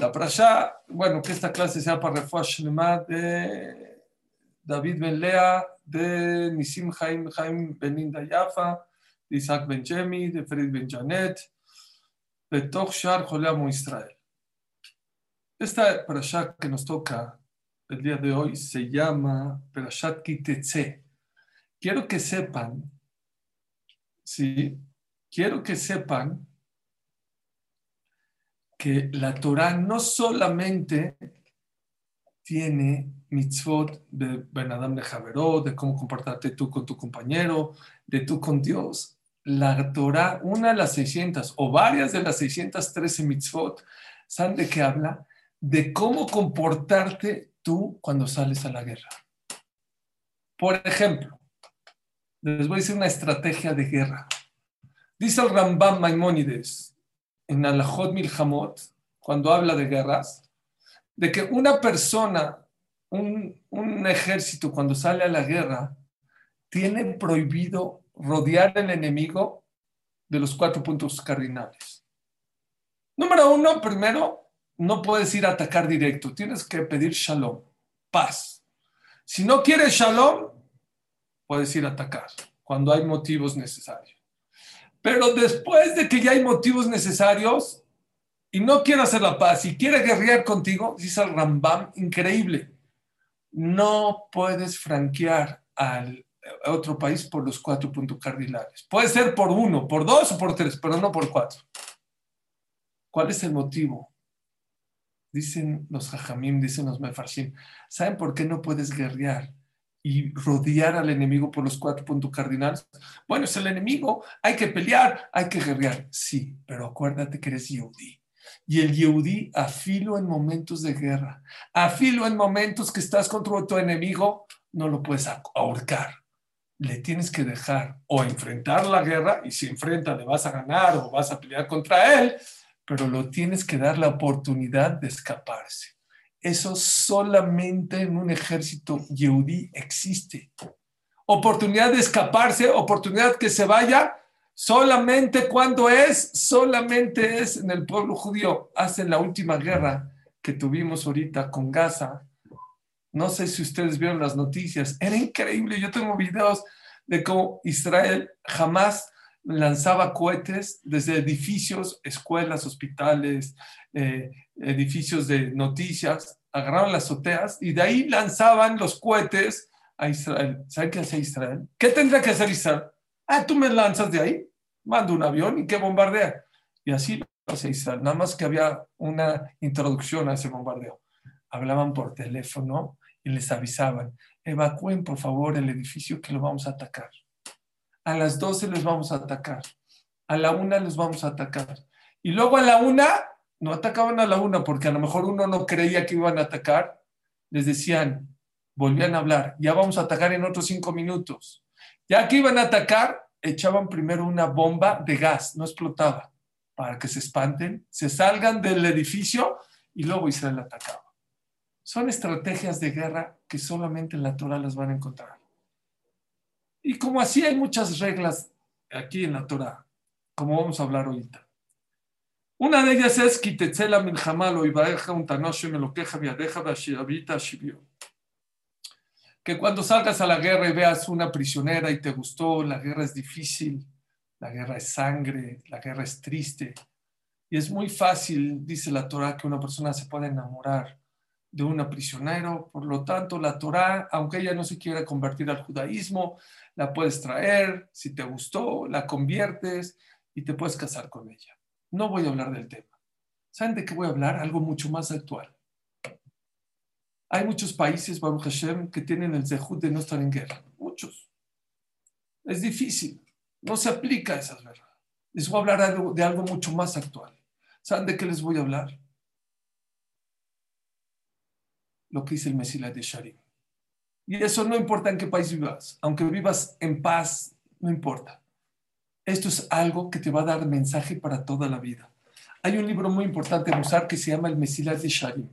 La parasha, bueno, que esta clase sea para Refuah de David Ben Lea, de Nisim Haim Haim Beninda Yafa, de Isaac Ben Jemi, de Fred Ben Janet, de Toch Shar Joleamo Israel. Esta parasha que nos toca el día de hoy se llama Parashat Kitetse. Quiero que sepan, sí, quiero que sepan que la Torah no solamente tiene mitzvot de Ben Adam de Javeró, de cómo comportarte tú con tu compañero, de tú con Dios. La Torah, una de las 600 o varias de las 613 mitzvot, ¿saben de qué habla? De cómo comportarte tú cuando sales a la guerra. Por ejemplo, les voy a decir una estrategia de guerra. Dice el Rambam Maimónides, en Alajot Milhamot, cuando habla de guerras, de que una persona, un, ejército, cuando sale a la guerra, tiene prohibido rodear al enemigo de los cuatro puntos cardinales. Número uno, primero, no puedes ir a atacar directo, tienes que pedir shalom, paz. Si no quieres shalom, puedes ir a atacar cuando hay motivos necesarios. Pero después de que ya hay motivos necesarios y no quiere hacer la paz y quiere guerrear contigo, dice el Rambam, increíble. No puedes franquear al otro país por los cuatro puntos cardinales. Puede ser por uno, por dos o por tres, pero no por cuatro. ¿Cuál es el motivo? Dicen los hajamim, dicen los mefarshim. ¿Saben por qué no puedes guerrear? Y rodear al enemigo por los cuatro puntos cardinales. Bueno, es el enemigo, hay que pelear, hay que guerrear. Sí, pero acuérdate que eres Yehudi. Y el Yehudi afilo en momentos de guerra, afilo en momentos que estás contra tu enemigo, no lo puedes ahorcar. Le tienes que dejar o enfrentar la guerra, y si enfrenta le vas a ganar o vas a pelear contra él, pero lo tienes que dar la oportunidad de escaparse. Eso solamente en un ejército yehudí existe. Oportunidad de escaparse, oportunidad que se vaya, solamente cuando es, solamente es en el pueblo judío. Hace la última guerra que tuvimos ahorita con Gaza. No sé si ustedes vieron las noticias, era increíble. Yo tengo videos de cómo Israel jamás lanzaba cohetes desde edificios, escuelas, hospitales, eh, edificios de noticias, agarraban las azoteas y de ahí lanzaban los cohetes a Israel. ¿Saben qué hace Israel? ¿Qué tendría que hacer Israel? Ah, tú me lanzas de ahí, mando un avión y que bombardea. Y así lo hace Israel. Nada más que había una introducción a ese bombardeo. Hablaban por teléfono y les avisaban, evacúen por favor el edificio que lo vamos a atacar. A las 12 les vamos a atacar. A la una les vamos a atacar. Y luego a la una no atacaban a la una porque a lo mejor uno no creía que iban a atacar, les decían, volvían a hablar, ya vamos a atacar en otros cinco minutos. Ya que iban a atacar, echaban primero una bomba de gas, no explotaba, para que se espanten, se salgan del edificio y luego Israel atacaba. Son estrategias de guerra que solamente en la Torah las van a encontrar. Y como así hay muchas reglas aquí en la Torah, como vamos a hablar ahorita. Una de ellas es Kitetzela Milhamalo y un Tanoshe Meloqueja Viadeja Vashiavita Shibio. Que cuando salgas a la guerra y veas una prisionera y te gustó, la guerra es difícil, la guerra es sangre, la guerra es triste. Y es muy fácil, dice la Torah, que una persona se pueda enamorar de una prisionero. Por lo tanto, la Torah, aunque ella no se quiera convertir al judaísmo, la puedes traer, si te gustó, la conviertes y te puedes casar con ella. No voy a hablar del tema. ¿Saben de qué voy a hablar? Algo mucho más actual. Hay muchos países, Baruch Hashem, que tienen el zehut de no estar en guerra. Muchos. Es difícil. No se aplica a esas verdades. Les voy a hablar de algo mucho más actual. ¿Saben de qué les voy a hablar? Lo que dice el Mesías de Sharim. Y eso no importa en qué país vivas. Aunque vivas en paz, no importa. Esto es algo que te va a dar mensaje para toda la vida. Hay un libro muy importante en usar que se llama El Mesilat de Sharim.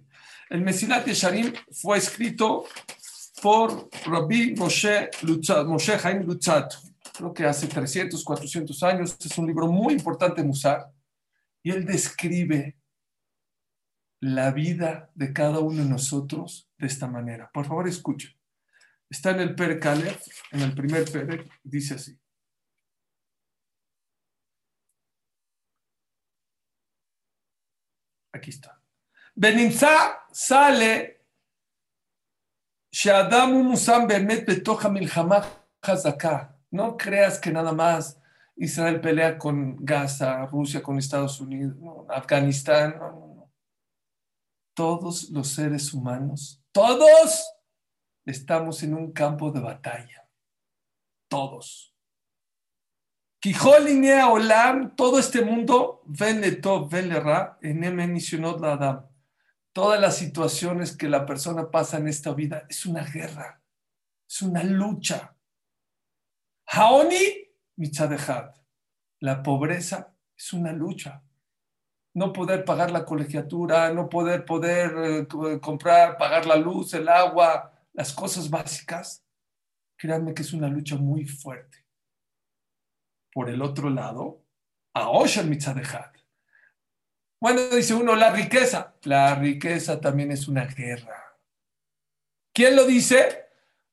El Mesilat de Sharim fue escrito por Rabbi Moshe, Lutzat, Moshe Haim Lutzat, creo que hace 300, 400 años. Es un libro muy importante en usar. Y él describe la vida de cada uno de nosotros de esta manera. Por favor, escuchen. Está en el Perek en el primer Perek, dice así. Aquí está. Beninza sale no creas que nada más Israel pelea con Gaza, Rusia con Estados Unidos, Afganistán. No, no, no. Todos los seres humanos, todos estamos en un campo de batalla. Todos. Olam, todo este mundo, venle top, venle ra, en la Adam. Todas las situaciones que la persona pasa en esta vida es una guerra, es una lucha. Haoni mitzadejad. La pobreza es una lucha. No poder pagar la colegiatura, no poder poder eh, comprar, pagar la luz, el agua, las cosas básicas. Créanme que es una lucha muy fuerte. Por el otro lado, a Oshan mitzadejad. Bueno, dice uno, la riqueza. La riqueza también es una guerra. ¿Quién lo dice?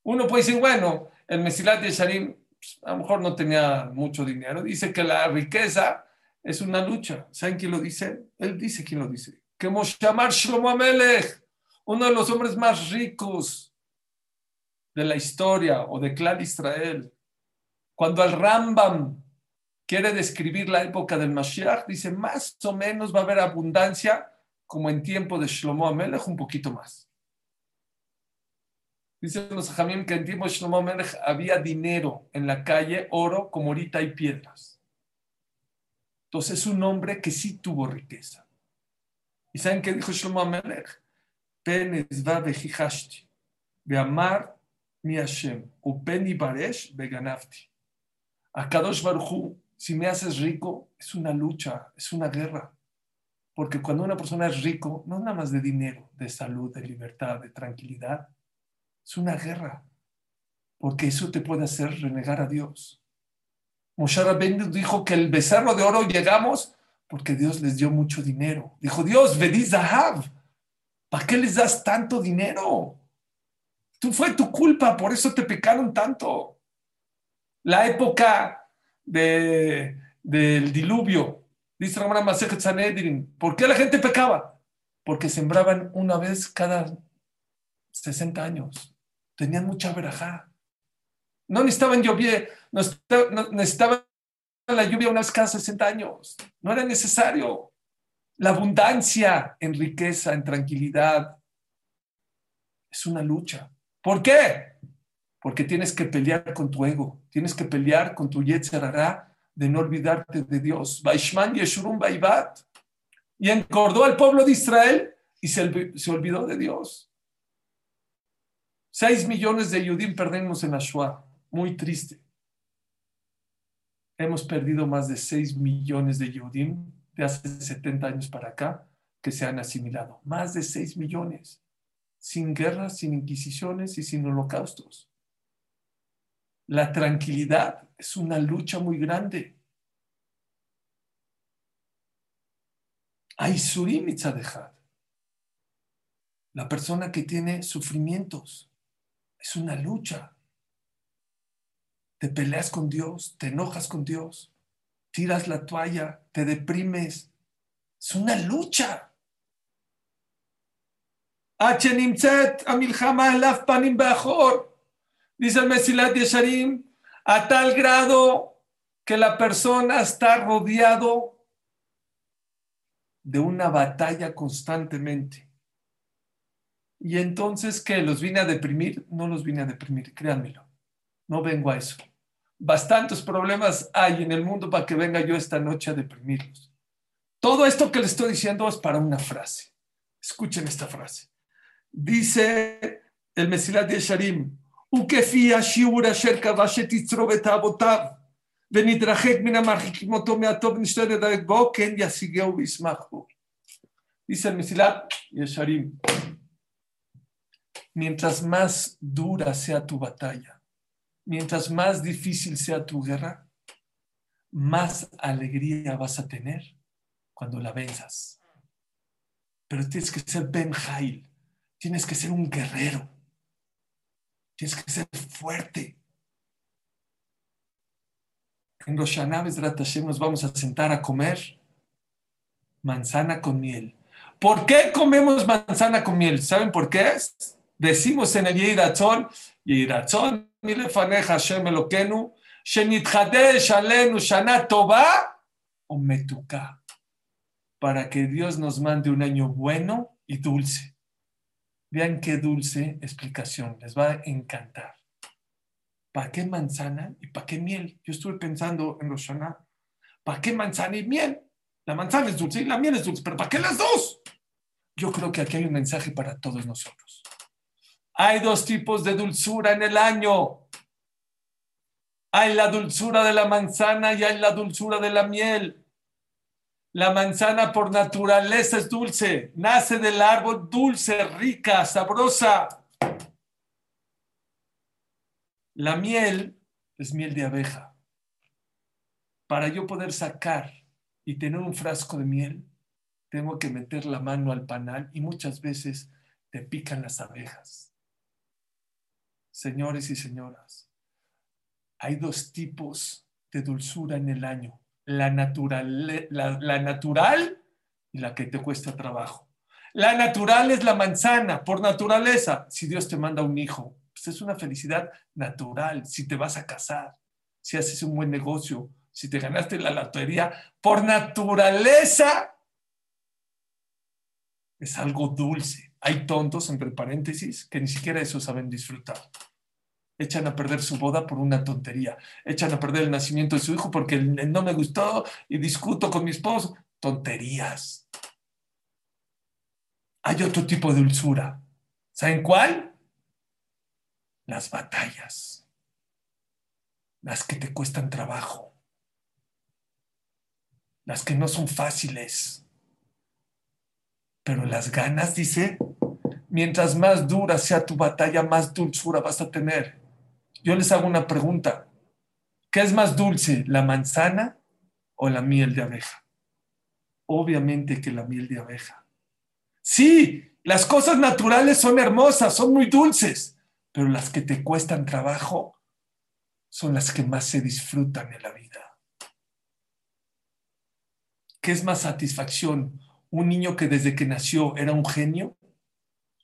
Uno puede decir, bueno, el Mesilat de pues, a lo mejor no tenía mucho dinero. Dice que la riqueza es una lucha. ¿Saben quién lo dice? Él dice quién lo dice. Que Moshamar Shlomo Amelech, uno de los hombres más ricos de la historia o de clan Israel. Cuando el Rambam quiere describir la época del Mashiach, dice más o menos va a haber abundancia como en tiempo de Shlomo Amelech, un poquito más. Dicen los jamim que en tiempo de Shlomo Melech había dinero en la calle, oro, como ahorita hay piedras. Entonces es un hombre que sí tuvo riqueza. ¿Y saben qué dijo Shlomo Melech? Penes va vejihashti, amar mi Hashem, upeni baresh beganafti. A Kadosh Baruchu, si me haces rico, es una lucha, es una guerra. Porque cuando una persona es rico, no es nada más de dinero, de salud, de libertad, de tranquilidad, es una guerra, porque eso te puede hacer renegar a Dios. Moshe Rabbeinu dijo que el becerro de oro llegamos porque Dios les dio mucho dinero. Dijo, Dios, vedí Zahab, ¿para qué les das tanto dinero? Tú fue tu culpa, por eso te pecaron tanto. La época de, del diluvio, dice Ramana Masechet Sanedrin, ¿por qué la gente pecaba? Porque sembraban una vez cada 60 años tenían mucha verajá. No necesitaban lluvia, no necesitaban la lluvia una vez cada 60 años. No era necesario. La abundancia en riqueza, en tranquilidad, es una lucha. ¿Por qué? Porque tienes que pelear con tu ego, tienes que pelear con tu yetzerará de no olvidarte de Dios. Y encordó al pueblo de Israel y se, se olvidó de Dios. Seis millones de Yudim perdemos en la Shoah. Muy triste. Hemos perdido más de seis millones de Yudim de hace 70 años para acá que se han asimilado. Más de seis millones. Sin guerras, sin inquisiciones y sin holocaustos. La tranquilidad es una lucha muy grande. Hay surim La persona que tiene sufrimientos es una lucha. Te peleas con Dios, te enojas con Dios, tiras la toalla, te deprimes. Es una lucha. Dice el Mesilat Yesharim, a tal grado que la persona está rodeado de una batalla constantemente. Y entonces, ¿qué? ¿Los vine a deprimir? No los vine a deprimir, créanmelo. No vengo a eso. Bastantes problemas hay en el mundo para que venga yo esta noche a deprimirlos. Todo esto que les estoy diciendo es para una frase. Escuchen esta frase Dice el Mesilat de Sharim, וכפי השיעור אשר כבש את יצרו ואת אבותיו, ונתרחק מן המרחיקים מהטוב ונשתדל לדרג בו, כן ישיגהו וישמח בו. Dice el Mesilat Yesharim, mientras más dura sea tu batalla, mientras más difícil sea tu guerra, más alegría vas a tener cuando la venzas. pero tienes que ser Ben Jail, tienes que ser un guerrero, tienes que ser fuerte. En los Shanabes nos vamos a sentar a comer manzana con miel. ¿Por qué comemos manzana con miel? ¿Saben por qué? Decimos en el Yiratzon, Yiratzon, milefaneja Hashem Elokenu, shenitchadesh alenu shana o metuka, para que Dios nos mande un año bueno y dulce. Vean qué dulce explicación, les va a encantar. ¿Para qué manzana y para qué miel? Yo estuve pensando en los Shana. ¿Para qué manzana y miel? La manzana es dulce y la miel es dulce, pero ¿para qué las dos? Yo creo que aquí hay un mensaje para todos nosotros. Hay dos tipos de dulzura en el año. Hay la dulzura de la manzana y hay la dulzura de la miel. La manzana por naturaleza es dulce, nace del árbol dulce, rica, sabrosa. La miel es miel de abeja. Para yo poder sacar y tener un frasco de miel, tengo que meter la mano al panal y muchas veces te pican las abejas. Señores y señoras, hay dos tipos de dulzura en el año, la natural, la, natural y la que te cuesta trabajo. La natural es la manzana, por naturaleza. Si Dios te manda un hijo, pues es una felicidad natural. Si te vas a casar, si haces un buen negocio, si te ganaste la lotería, por naturaleza es algo dulce. Hay tontos, entre paréntesis, que ni siquiera eso saben disfrutar. Echan a perder su boda por una tontería. Echan a perder el nacimiento de su hijo porque no me gustó y discuto con mi esposo. Tonterías. Hay otro tipo de dulzura. ¿Saben cuál? Las batallas. Las que te cuestan trabajo las que no son fáciles. Pero las ganas, dice, mientras más dura sea tu batalla, más dulzura vas a tener. Yo les hago una pregunta. ¿Qué es más dulce, la manzana o la miel de abeja? Obviamente que la miel de abeja. Sí, las cosas naturales son hermosas, son muy dulces, pero las que te cuestan trabajo son las que más se disfrutan en la vida. ¿Qué es más satisfacción? ¿Un niño que desde que nació era un genio?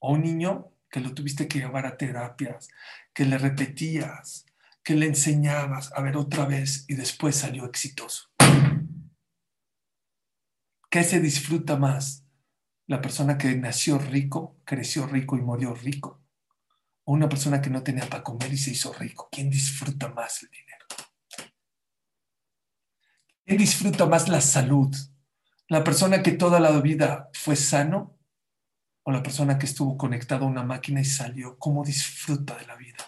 ¿O un niño que lo tuviste que llevar a terapias, que le repetías, que le enseñabas a ver otra vez y después salió exitoso? ¿Qué se disfruta más? ¿La persona que nació rico, creció rico y murió rico? ¿O una persona que no tenía para comer y se hizo rico? ¿Quién disfruta más el dinero? ¿Quién disfruta más la salud? ¿La persona que toda la vida fue sano o la persona que estuvo conectada a una máquina y salió? ¿Cómo disfruta de la vida?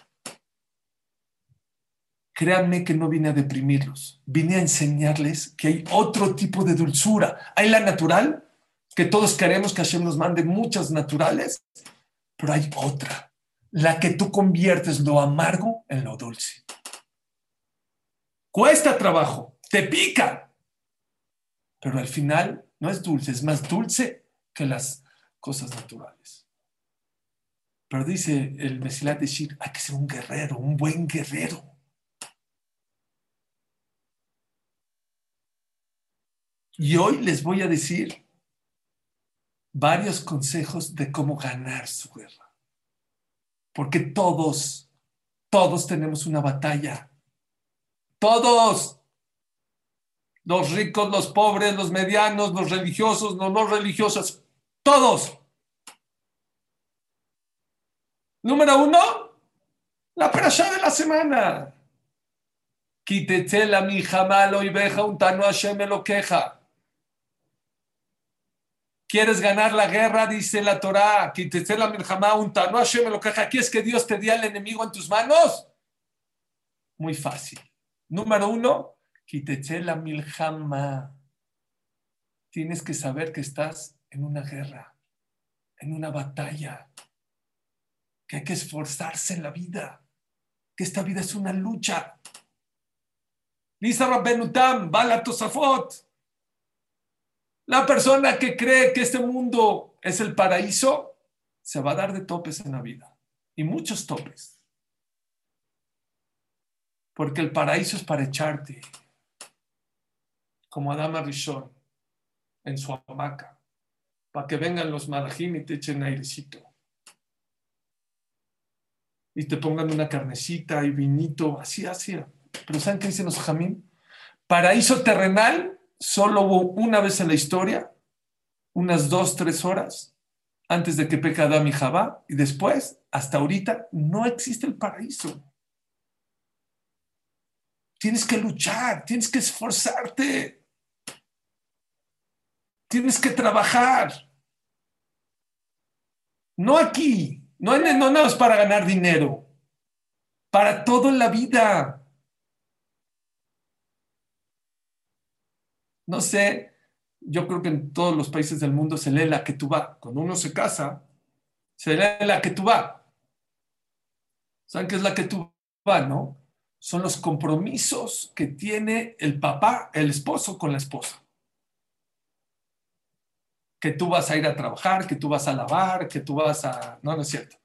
Créanme que no vine a deprimirlos, vine a enseñarles que hay otro tipo de dulzura. Hay la natural, que todos queremos que Hashem nos mande muchas naturales, pero hay otra, la que tú conviertes lo amargo en lo dulce. Cuesta trabajo, te pica, pero al final no es dulce, es más dulce que las cosas naturales. Pero dice el Mesilat de Shir, hay que ser un guerrero, un buen guerrero. Y hoy les voy a decir varios consejos de cómo ganar su guerra. Porque todos, todos tenemos una batalla. Todos los ricos, los pobres, los medianos, los religiosos, los no religiosos, todos. Número uno, la perashá de la semana. Quitetela mi jamalo y veja un tano me lo queja. ¿Quieres ganar la guerra? Dice la Torah. Quitetela mi un tano me lo queja. ¿Quieres que Dios te dé al enemigo en tus manos? Muy fácil. Número uno, la Miljama. Tienes que saber que estás en una guerra, en una batalla, que hay que esforzarse en la vida, que esta vida es una lucha. Lisa Rabbenutam, Bala Tosafot. La persona que cree que este mundo es el paraíso, se va a dar de topes en la vida. Y muchos topes. Porque el paraíso es para echarte. Como Adama Rishon en su hamaca. Para que vengan los malajim y te echen airecito. Y te pongan una carnecita y vinito, así, así. Pero ¿saben qué dicen los jamín? Paraíso terrenal solo hubo una vez en la historia, unas dos, tres horas, antes de que peca Adam y Jabá, y después, hasta ahorita, no existe el paraíso. Tienes que luchar, tienes que esforzarte, tienes que trabajar. No aquí, no, no nada más para ganar dinero, para todo en la vida. No sé, yo creo que en todos los países del mundo se lee la que tú va. Cuando uno se casa, se lee la que tú va. ¿Saben qué es la que tú va, no? Son los compromisos que tiene el papá, el esposo con la esposa. Que tú vas a ir a trabajar, que tú vas a lavar, que tú vas a... No, no es cierto.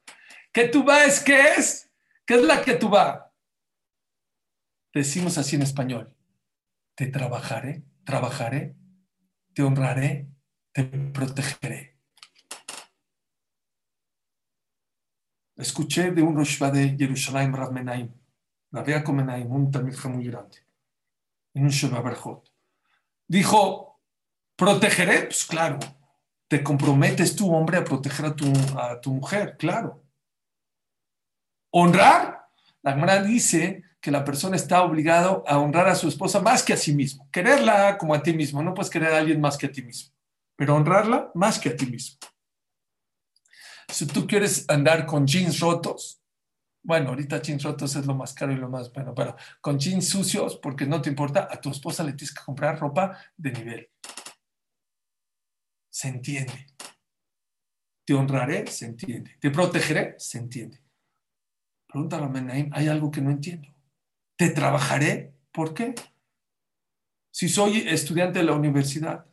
Que tú va es qué es? ¿Qué es la que tú va? Decimos así en español. Te trabajaré trabajaré, te honraré, te protegeré. Escuché de un Roshba de Jerusalén, Rav Menaim, Rav Menaim, un también muy grande, en un Sheba Dijo, protegeré, pues claro, te comprometes tú, hombre, a proteger a tu, mujer, claro. Honrar, la Gemara dice que la persona está obligado a honrar a su esposa más que a sí mismo. Quererla como a ti mismo, no puedes querer a alguien más que a ti mismo, pero honrarla más que a ti mismo. Si tú quieres andar con jeans rotos, bueno, ahorita jeans rotos es lo más caro y lo más bueno, pero con jeans sucios, porque no te importa, a tu esposa le tienes que comprar ropa de nivel. Se entiende. Te honraré, se entiende. Te protegeré, se entiende. Pregúntale a Menaim, hay algo que no entiendo te trabajaré. ¿Por qué? Si soy estudiante de la universidad,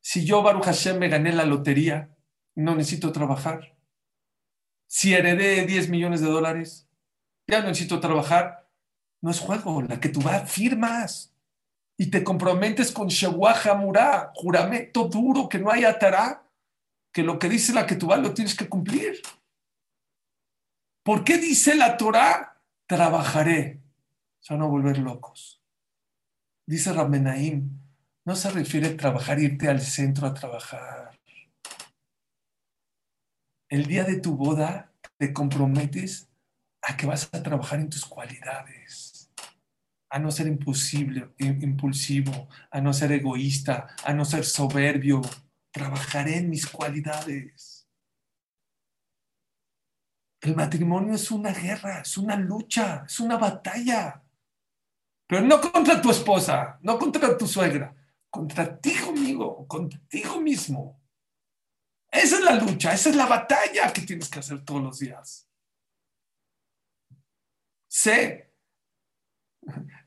si yo, Baruch Hashem, me gané la lotería, no necesito trabajar. Si heredé 10 millones de dólares, ya no necesito trabajar. No es juego, la que tú vas, firmas y te comprometes con Shewa Hamurá, juramento duro que no hay atará, que lo que dice la que tú lo tienes que cumplir. ¿Por qué dice la Torah? trabajaré. Se van a volver locos. Dice Ramenaim, no se refiere a trabajar, irte al centro a trabajar. El día de tu boda te comprometes a que vas a trabajar en tus cualidades, a no ser imposible, impulsivo, a no ser egoísta, a no ser soberbio. Trabajaré en mis cualidades. El matrimonio es una guerra, es una lucha, es una batalla. Pero no contra tu esposa, no contra tu suegra, contra ti conmigo, contigo mismo. Esa es la lucha, esa es la batalla que tienes que hacer todos los días. Sé,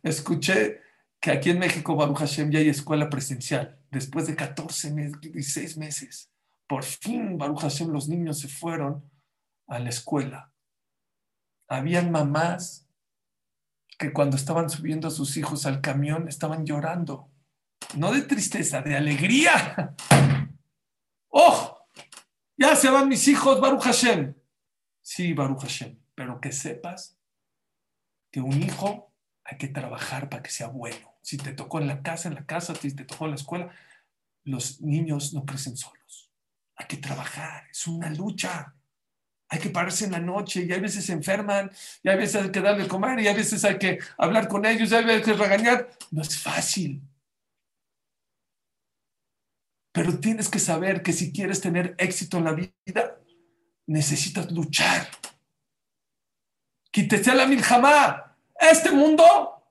escuché que aquí en México, Baruch Hashem, ya hay escuela presencial. Después de 14 meses, 16 meses, por fin, Baruch Hashem, los niños se fueron a la escuela. Habían mamás que cuando estaban subiendo a sus hijos al camión estaban llorando. No de tristeza, de alegría. ¡Oh! Ya se van mis hijos, Baruch Hashem. Sí, Baruch Hashem. Pero que sepas que un hijo hay que trabajar para que sea bueno. Si te tocó en la casa, en la casa, si te tocó en la escuela, los niños no crecen solos. Hay que trabajar, es una lucha hay que pararse en la noche y a veces se enferman y a veces hay que darle comer y a veces hay que hablar con ellos y a veces hay que regañar. No es fácil. Pero tienes que saber que si quieres tener éxito en la vida, necesitas luchar. Quítese la miljamá. Este mundo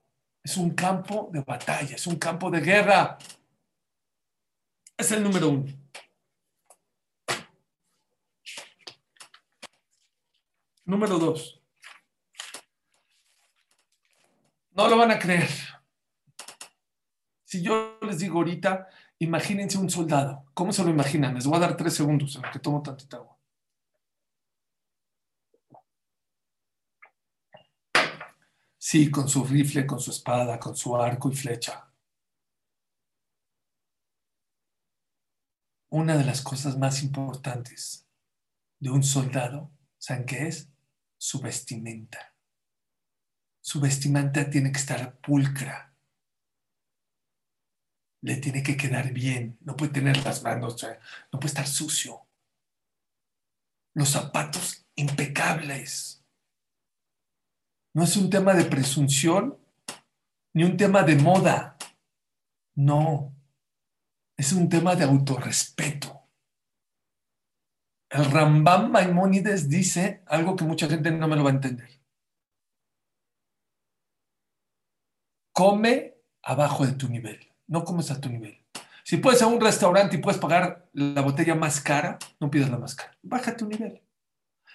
es un campo de batalla, es un campo de guerra. Es el número uno. Número dos. No lo van a creer. Si yo les digo ahorita Imagínense un soldado. ¿Cómo se lo imaginan? Les voy a dar tres segundos en los que tomo tantita agua. Sí, con su rifle, con su espada, con su arco y flecha. Una de las cosas más importantes de un soldado, ¿saben qué es? Su vestimenta. Su vestimenta tiene que estar pulcra. Le tiene que quedar bien. No puede tener las manos, no puede estar sucio. Los zapatos impecables no es un tema de presunción ni un tema de moda. No, es un tema de autorrespeto. El Rambam Maimónides dice algo que mucha gente no me lo va a entender. Come abajo de tu nivel, no comes a tu nivel. Si puedes a un restaurante y puedes pagar la botella más cara, no pidas la más cara. Bájate un nivel.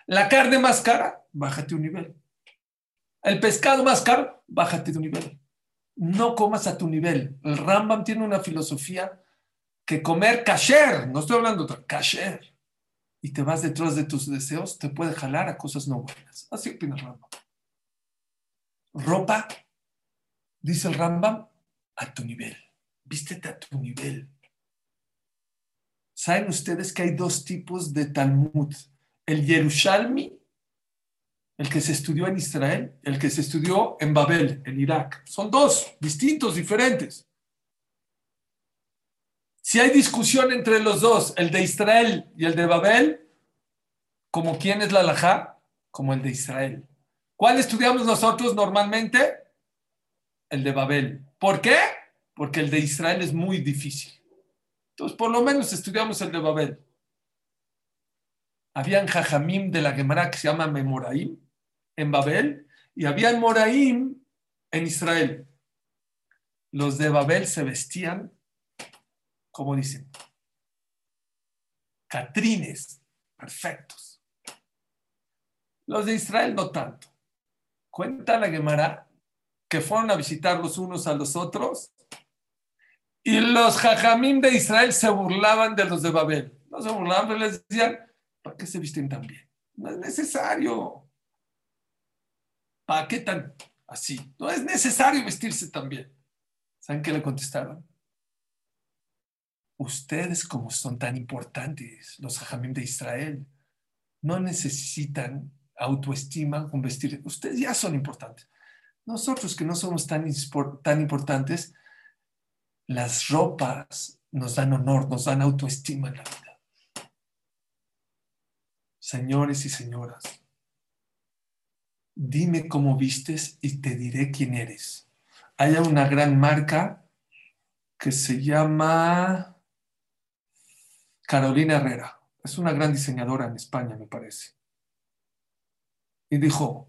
La carne más cara, bájate un nivel. El pescado más caro, bájate de nivel. No comas a tu nivel. El Rambam tiene una filosofía que comer kasher, no estoy hablando de kasher, y te vas detrás de tus deseos, te puede jalar a cosas no buenas. Así opina el Rambam. Ropa, dice el Rambam, a tu nivel. Vístete a tu nivel. ¿Saben ustedes que hay dos tipos de Talmud? El Yerushalmi el que se estudió en Israel, el que se estudió en Babel, en Irak. Son dos, distintos, diferentes. Si hay discusión entre los dos, el de Israel y el de Babel, como quién es la alajá, como el de Israel. ¿Cuál estudiamos nosotros normalmente? El de Babel. ¿Por qué? Porque el de Israel es muy difícil. Entonces, por lo menos estudiamos el de Babel. Habían jajamim de la Gemara que se llama Memoraim, en Babel y había Moraim en Israel. Los de Babel se vestían, como dicen, catrines perfectos. Los de Israel no tanto. Cuenta la Gemara que fueron a visitar los unos a los otros y los jajamín de Israel se burlaban de los de Babel. No se burlaban, pero les decían, ¿para qué se visten tan bien? No es necesario. ¿Para qué tan así? No es necesario vestirse tan bien. ¿Saben qué le contestaron? Ustedes, como son tan importantes, los hajamim de Israel, no necesitan autoestima con vestir. Ustedes ya son importantes. Nosotros que no somos tan, tan importantes, las ropas nos dan honor, nos dan autoestima en la vida. Señores y señoras, dime cómo vistes y te diré quién eres. Hay una gran marca que se llama Carolina Herrera. Es una gran diseñadora en España, me parece. Y dijo,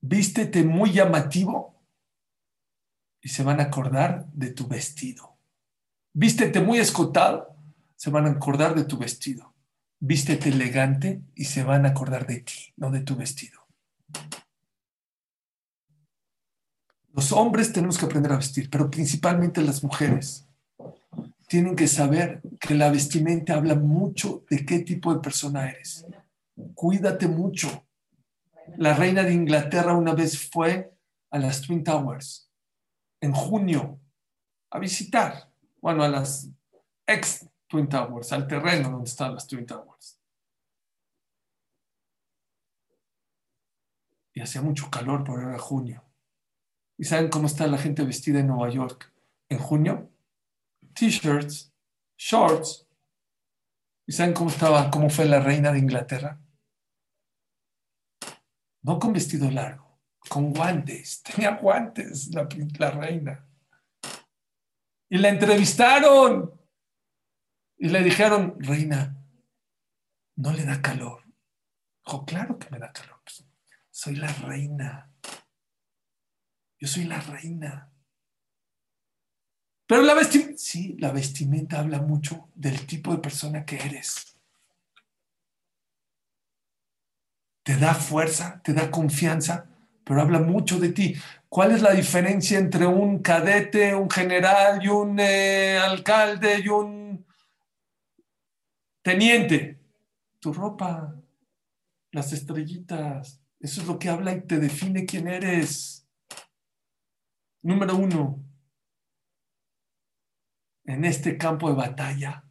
vístete muy llamativo y se van a acordar de tu vestido. Vístete muy escotado, se van a acordar de tu vestido vístete elegante y se van a acordar de ti, no de tu vestido. Los hombres tenemos que aprender a vestir, pero principalmente las mujeres tienen que saber que la vestimenta habla mucho de qué tipo de persona eres. Cuídate mucho. La reina de Inglaterra una vez fue a las Twin Towers en junio a visitar, bueno, a las ex Twin Towers, al terreno donde están las Twin Towers. Y hacía mucho calor por era junio. ¿Y saben cómo está la gente vestida en Nueva York en junio? T-shirts, shorts. ¿Y saben cómo estaba, cómo fue la reina de Inglaterra? No con vestido largo, con guantes. Tenía guantes la, la reina. Y la entrevistaron. Y le dijeron, reina, ¿no le da calor? Dijo, claro que me da calor. Soy la reina. Yo soy la reina. Pero la vestimenta, sí, la vestimenta habla mucho del tipo de persona que eres. Te da fuerza, te da confianza pero habla mucho de ti. ¿Cuál es la diferencia entre un cadete, un general y un eh, alcalde y un teniente? Tu ropa, las estrellitas. Eso es lo que habla y te define quién eres. Número uno, en este campo de batalla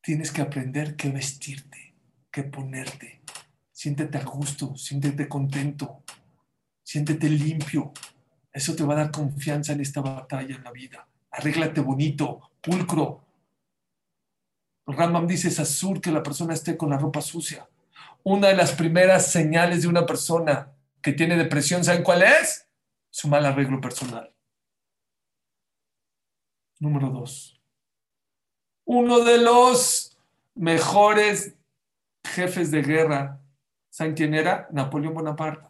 tienes que aprender qué vestirte, qué ponerte. Siéntete a gusto, siéntete contento, siéntete limpio. Eso te va a dar confianza en esta batalla en la vida. Arréglate bonito, pulcro. Rambam dice, es azul que la persona esté con la ropa sucia. Una de las primeras señales de una persona que tiene depresión, ¿saben cuál es? Su mal arreglo personal. Número dos. Uno de los mejores jefes de guerra, ¿saben quién era? Napoleón Bonaparte.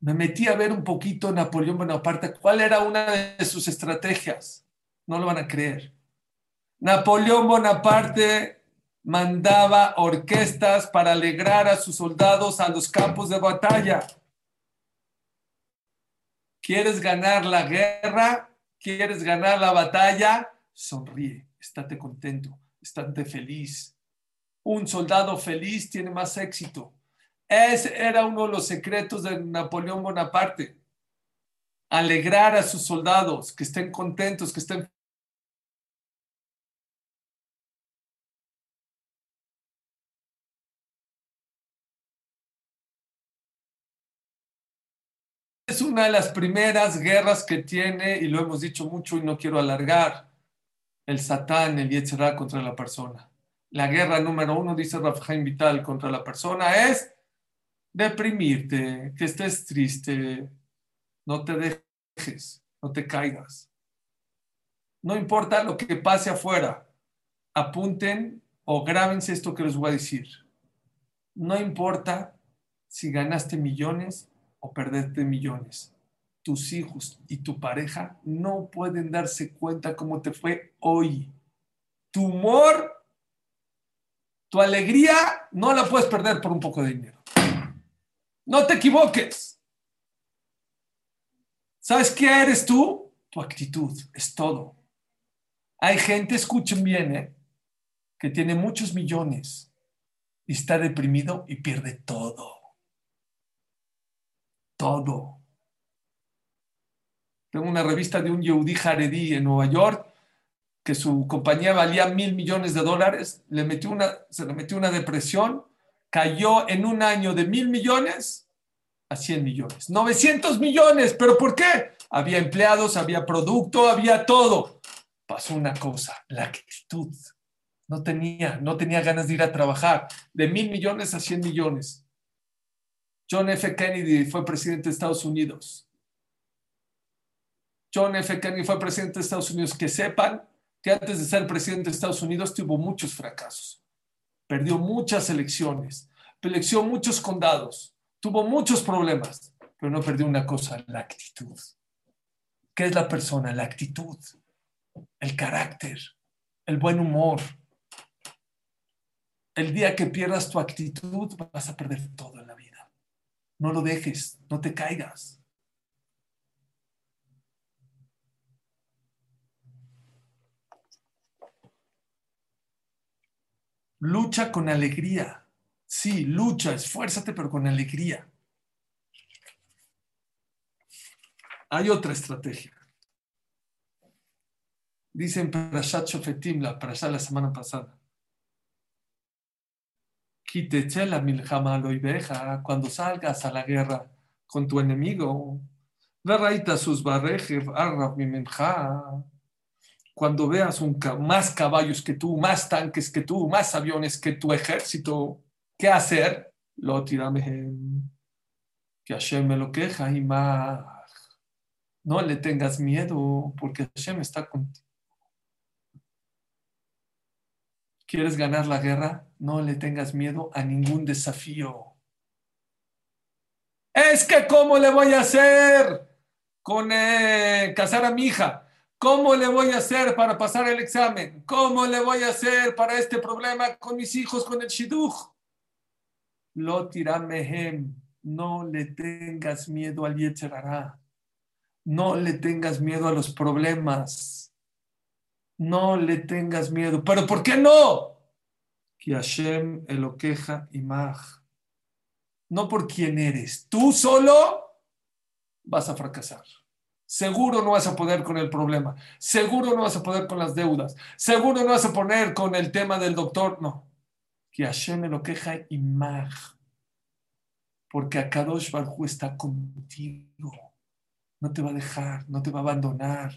Me metí a ver un poquito Napoleón Bonaparte, cuál era una de sus estrategias. No lo van a creer. Napoleón Bonaparte mandaba orquestas para alegrar a sus soldados a los campos de batalla. ¿Quieres ganar la guerra? ¿Quieres ganar la batalla? Sonríe, estate contento, estate feliz. Un soldado feliz tiene más éxito. Ese era uno de los secretos de Napoleón Bonaparte. Alegrar a sus soldados, que estén contentos, que estén es una de las primeras guerras que tiene, y lo hemos dicho mucho y no quiero alargar, el Satán, el Yetzirah contra la persona. La guerra número uno, dice Rafael Vital, contra la persona es deprimirte, que estés triste, no te dejes, no te caigas. No importa lo que pase afuera, apunten o grábense esto que les voy a decir. No importa si ganaste millones perderte millones. Tus hijos y tu pareja no pueden darse cuenta cómo te fue hoy. Tu humor, tu alegría, no la puedes perder por un poco de dinero. No te equivoques. ¿Sabes qué eres tú? Tu actitud, es todo. Hay gente, escuchen bien, ¿eh? que tiene muchos millones y está deprimido y pierde todo todo. Tengo una revista de un Yehudi Haredi en Nueva York que su compañía valía mil millones de dólares, le metió una, se le metió una depresión, cayó en un año de mil millones a 100 millones. 900 millones, pero ¿por qué? Había empleados, había producto, había todo. Pasó una cosa, la actitud. No tenía, no tenía ganas de ir a trabajar. De mil millones a 100 millones. John F. Kennedy fue presidente de Estados Unidos. John F. Kennedy fue presidente de Estados Unidos. Que sepan que antes de ser presidente de Estados Unidos tuvo muchos fracasos. Perdió muchas elecciones, perdió muchos condados, tuvo muchos problemas, pero no perdió una cosa, la actitud. ¿Qué es la persona? La actitud, el carácter, el buen humor. El día que pierdas tu actitud vas a perder todo. No lo dejes, no te caigas. Lucha con alegría. Sí, lucha, esfuérzate, pero con alegría. Hay otra estrategia. Dicen Parashat Shofetim, la la semana pasada cuando salgas a la guerra con tu enemigo. sus Cuando veas un, más caballos que tú, más tanques que tú, más aviones que tu ejército, ¿qué hacer? Lo tirame que Hashem me lo queja y más. No le tengas miedo porque Hashem está contigo. ¿Quieres ganar la guerra? No le tengas miedo a ningún desafío. Es que, ¿cómo le voy a hacer con eh, casar a mi hija? ¿Cómo le voy a hacer para pasar el examen? ¿Cómo le voy a hacer para este problema con mis hijos, con el shidduch? Lo mehem. No le tengas miedo al Yetzerará. No le tengas miedo a los problemas. No le tengas miedo. ¿Pero por qué no? Que Hashem Eloqueja Imaj. No por quién eres. Tú solo vas a fracasar. Seguro no vas a poder con el problema. Seguro no vas a poder con las deudas. Seguro no vas a poner con el tema del doctor. No. Que Hashem me lo queja Imag. Porque Akadosh Barhu está contigo. No te va a dejar, no te va a abandonar.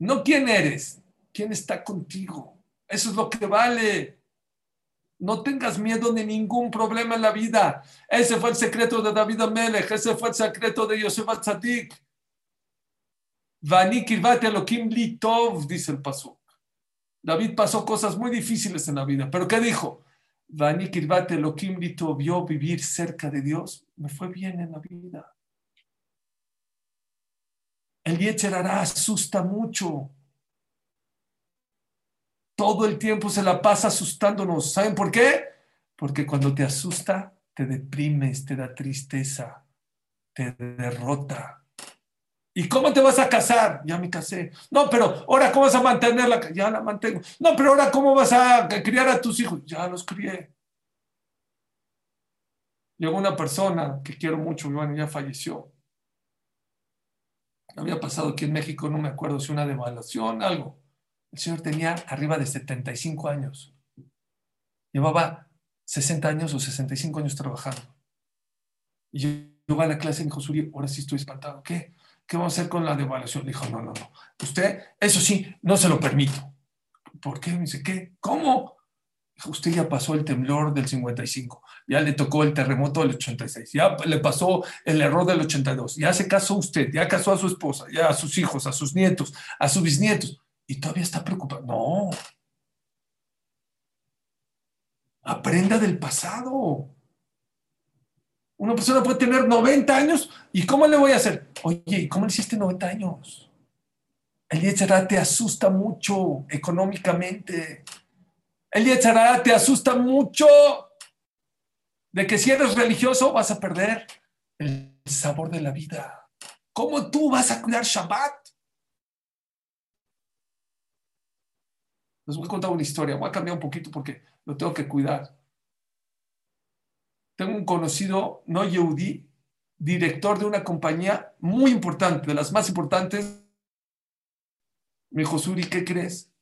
No quién eres, quién está contigo. Eso es lo que vale. No tengas miedo de ningún problema en la vida. Ese fue el secreto de David Amelech, ese fue el secreto de Yosef Atzadik. Vani Elohim li tov, dice el pasuk. David pasó cosas muy difíciles en la vida, pero ¿qué dijo? Vani Elohim li tov, yo vivir cerca de Dios, me fue bien en la vida. El Yetzerará asusta mucho todo el tiempo se la pasa asustándonos. ¿Saben por qué? Porque cuando te asusta, te deprimes, te da tristeza, te derrota. ¿Y cómo te vas a casar? Ya me casé. No, pero ahora cómo vas a mantenerla? Ya la mantengo. No, pero ahora cómo vas a criar a tus hijos? Ya los crié. Llegó una persona que quiero mucho, bueno, ya falleció. Había pasado aquí en México, no me acuerdo si una devaluación, algo. El señor tenía arriba de 75 años. Llevaba 60 años o 65 años trabajando. Y yo, yo a la clase y me dijo, Suri, ahora sí estoy espantado. ¿Qué? ¿Qué vamos a hacer con la devaluación? Dijo, no, no, no. Usted, eso sí, no se lo permito. ¿Por qué? Me dice, ¿qué? ¿Cómo? Dijo, usted ya pasó el temblor del 55, ya le tocó el terremoto del 86, ya le pasó el error del 82, ya se casó usted, ya casó a su esposa, ya a sus hijos, a sus nietos, a sus bisnietos y todavía está preocupado. No. Aprenda del pasado. Una persona puede tener 90 años y ¿cómo le voy a hacer? Oye, ¿y cómo le hiciste 90 años? El Yetzirah te asusta mucho económicamente. El Yetzirah te asusta mucho de que si eres religioso vas a perder el sabor de la vida. ¿Cómo tú vas a cuidar Shabbat? Les voy a contar una historia. Voy a cambiar un poquito porque lo tengo que cuidar. Tengo un conocido, no Yehudi, director de una compañía muy importante, de las más importantes. Me dijo, Suri, ¿qué crees?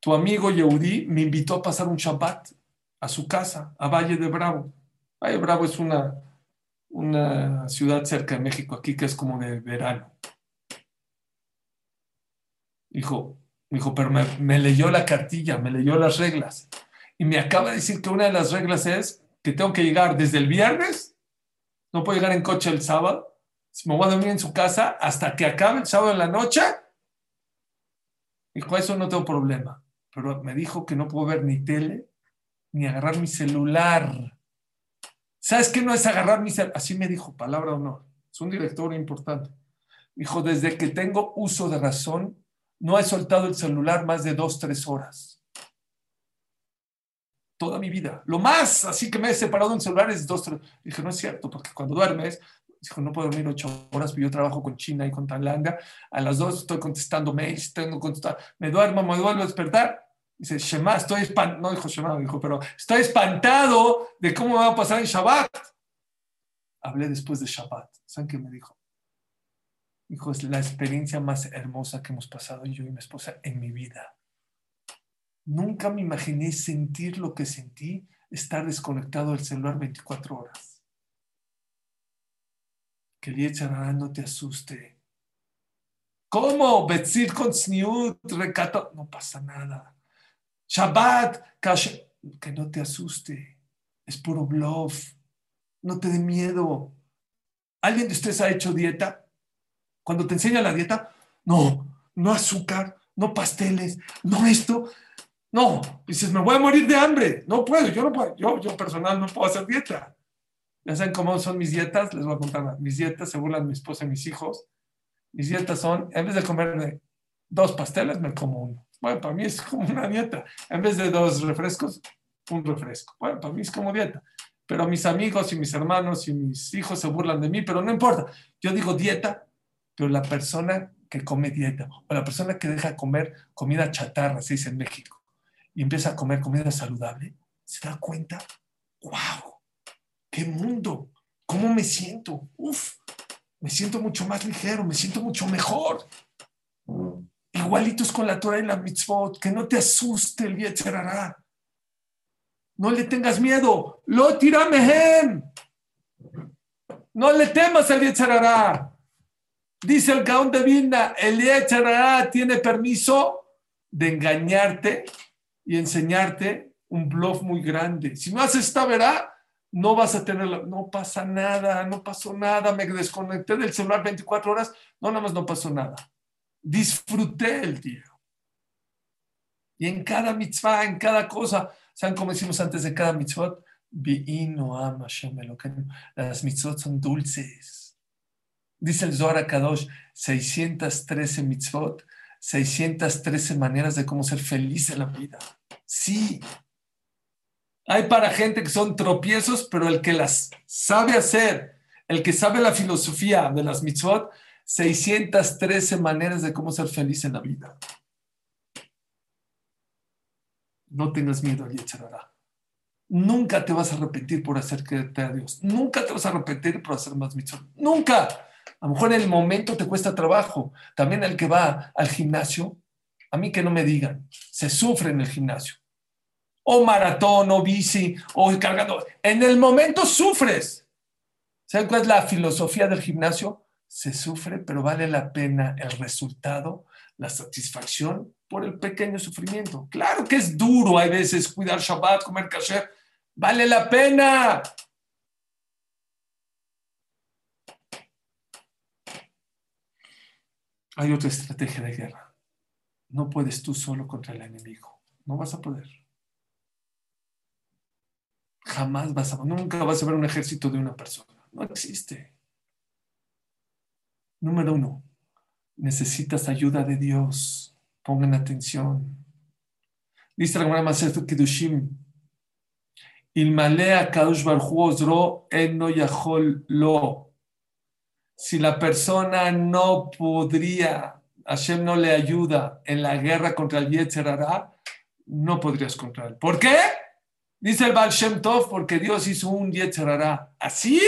Tu amigo Yehudi me invitó a pasar un Shabbat a su casa, a Valle de Bravo. Valle de Bravo es una, una ciudad cerca de México, aquí que es como de verano. Dijo, me dijo, pero me, leyó la cartilla, me leyó las reglas. Y me acaba de decir que una de las reglas es que tengo que llegar desde el viernes, no puedo llegar en coche el sábado, si me voy a dormir en su casa hasta que acabe el sábado en la noche. Dijo, eso no tengo problema. Pero me dijo que no puedo ver ni tele, ni agarrar mi celular. ¿Sabes qué no es agarrar mi celular? Así me dijo, palabra o no. Es un director importante. Dijo, desde que tengo uso de razón, no he soltado el celular más de dos, tres horas. Toda mi vida. Lo más así que me he separado en celular es dos, tres. Dije, no es cierto, porque cuando duermes, dijo, no puedo dormir ocho horas, yo trabajo con China y con Tailandia. A las dos estoy contestando mails, tengo contestar. Me duermo, me vuelvo a despertar. Dice, Shema, estoy espantado. No dijo Shema, dijo, pero estoy espantado de cómo va a pasar en Shabbat. Hablé después de Shabbat. ¿Saben qué me dijo? Hijo, es la experiencia más hermosa que hemos pasado yo y mi esposa en mi vida. Nunca me imaginé sentir lo que sentí, estar desconectado del celular 24 horas. Que el Yetzirah no te asuste. ¿Cómo? Betzir con recato. No pasa nada. Shabbat, que no te asuste. Es puro bluff. No te dé miedo. ¿Alguien de ustedes ha hecho dieta? Cuando te enseña la dieta, no, no azúcar, no pasteles, no esto. No, dices, me voy a morir de hambre. No puedo, yo no puedo, yo, yo personal no puedo hacer dieta. Ya saben cómo son mis dietas, les voy a contar. Mis dietas, según las mi esposa y mis hijos, mis dietas son, en vez de comer dos pasteles, me como uno. Bueno, para mí es como una dieta. En vez de dos refrescos, un refresco. Bueno, para mí es como dieta. Pero mis amigos y mis hermanos y mis hijos se burlan de mí, pero no importa. Yo digo dieta, pero la persona que come dieta o la persona que deja de comer comida chatarra, se dice en México, y empieza a comer comida saludable, se da cuenta, wow, qué mundo, cómo me siento, uf, me siento mucho más ligero, me siento mucho mejor. Igualitos con la Torah y la mitzvot, que no te asuste el Yetzerará. No le tengas miedo. Lo tiramehem. No le temas al Yetzerará. Dice el Gaón de Vilna, el Yetzerará tiene permiso de engañarte y enseñarte un bluff muy grande. Si no haces esta verá, no vas a tener, no pasa nada, no pasó nada, me desconecté del celular 24 horas, no, nada más no pasó nada. Disfruté el día. Y en cada mitzvah, en cada cosa, ¿saben cómo decimos antes de cada mitzvah? Las mitzvot son dulces. Dice el Zohar Kadosh, 613 mitzvot, 613 maneras de cómo ser feliz en la vida. Sí, hay para gente que son tropiezos, pero el que las sabe hacer, el que sabe la filosofía de las mitzvot, 613 maneras de cómo ser feliz en la vida. No tengas miedo al Yetzirah. Nunca te vas a arrepentir por acercarte a Dios. Nunca te vas a arrepentir por hacer más mitzvot. Nunca. A lo mejor en el momento te cuesta trabajo. También el que va al gimnasio, a mí que no me digan, se sufre en el gimnasio o maratón, o bici, o cargando. En el momento sufres. ¿Saben cuál es la filosofía del gimnasio? Se sufre, pero vale la pena el resultado, la satisfacción por el pequeño sufrimiento. Claro que es duro hay veces cuidar Shabbat, comer kasher. Vale la pena. Hay otra estrategia de guerra. No puedes tú solo contra el enemigo. No vas a poder. Jamás vas a, nunca vas a ver un ejército de una persona. No existe. Número uno, necesitas ayuda de Dios. Pongan atención. Dice la Gemara Maser Kedushim. Ilmalea Yahol Lo. Si la persona no podría, Hashem no le ayuda en la guerra contra el Yetzer no podrías contra él. ¿Por qué? Dice el Baal Shem Tov, porque Dios hizo un Yetzerará así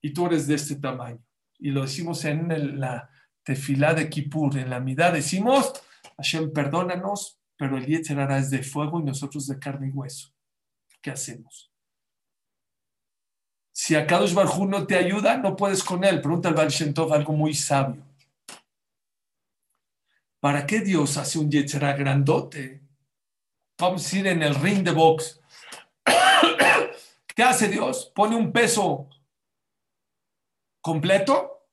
y tú eres de este tamaño. Y lo decimos en la tefilá de Kippur, en la mitad decimos, Hashem, perdónanos, pero el Yetzerará es de fuego y nosotros de carne y hueso. ¿Qué hacemos? Si a Kadosh Barjú no te ayuda, no puedes con él. Pregunta el Baal algo muy sabio. ¿Para qué Dios hace un Yetzerará grandote? vamos a ir en el ring de box. ¿Qué hace Dios? Pone un peso completo.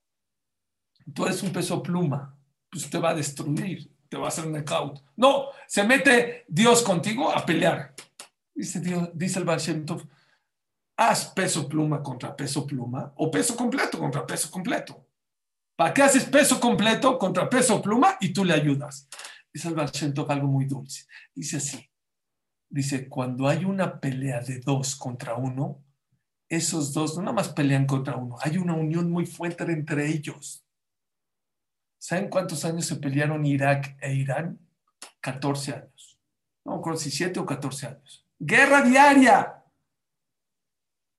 Tú eres un peso pluma. Pues te va a destruir, te va a hacer un knockout. No, se mete Dios contigo a pelear. Dice, Dios, dice el Baal haz peso pluma contra peso pluma o peso completo contra peso completo. ¿Para qué haces peso completo contra peso pluma y tú le ayudas? Dice el Baal algo muy dulce. Dice así, dice, cuando hay una pelea de dos contra uno, esos dos no nada más pelean contra uno, hay una unión muy fuerte entre ellos. ¿Saben cuántos años se pelearon Irak e Irán? 14 años. No me acuerdo si 7 o 14 años. Guerra diaria.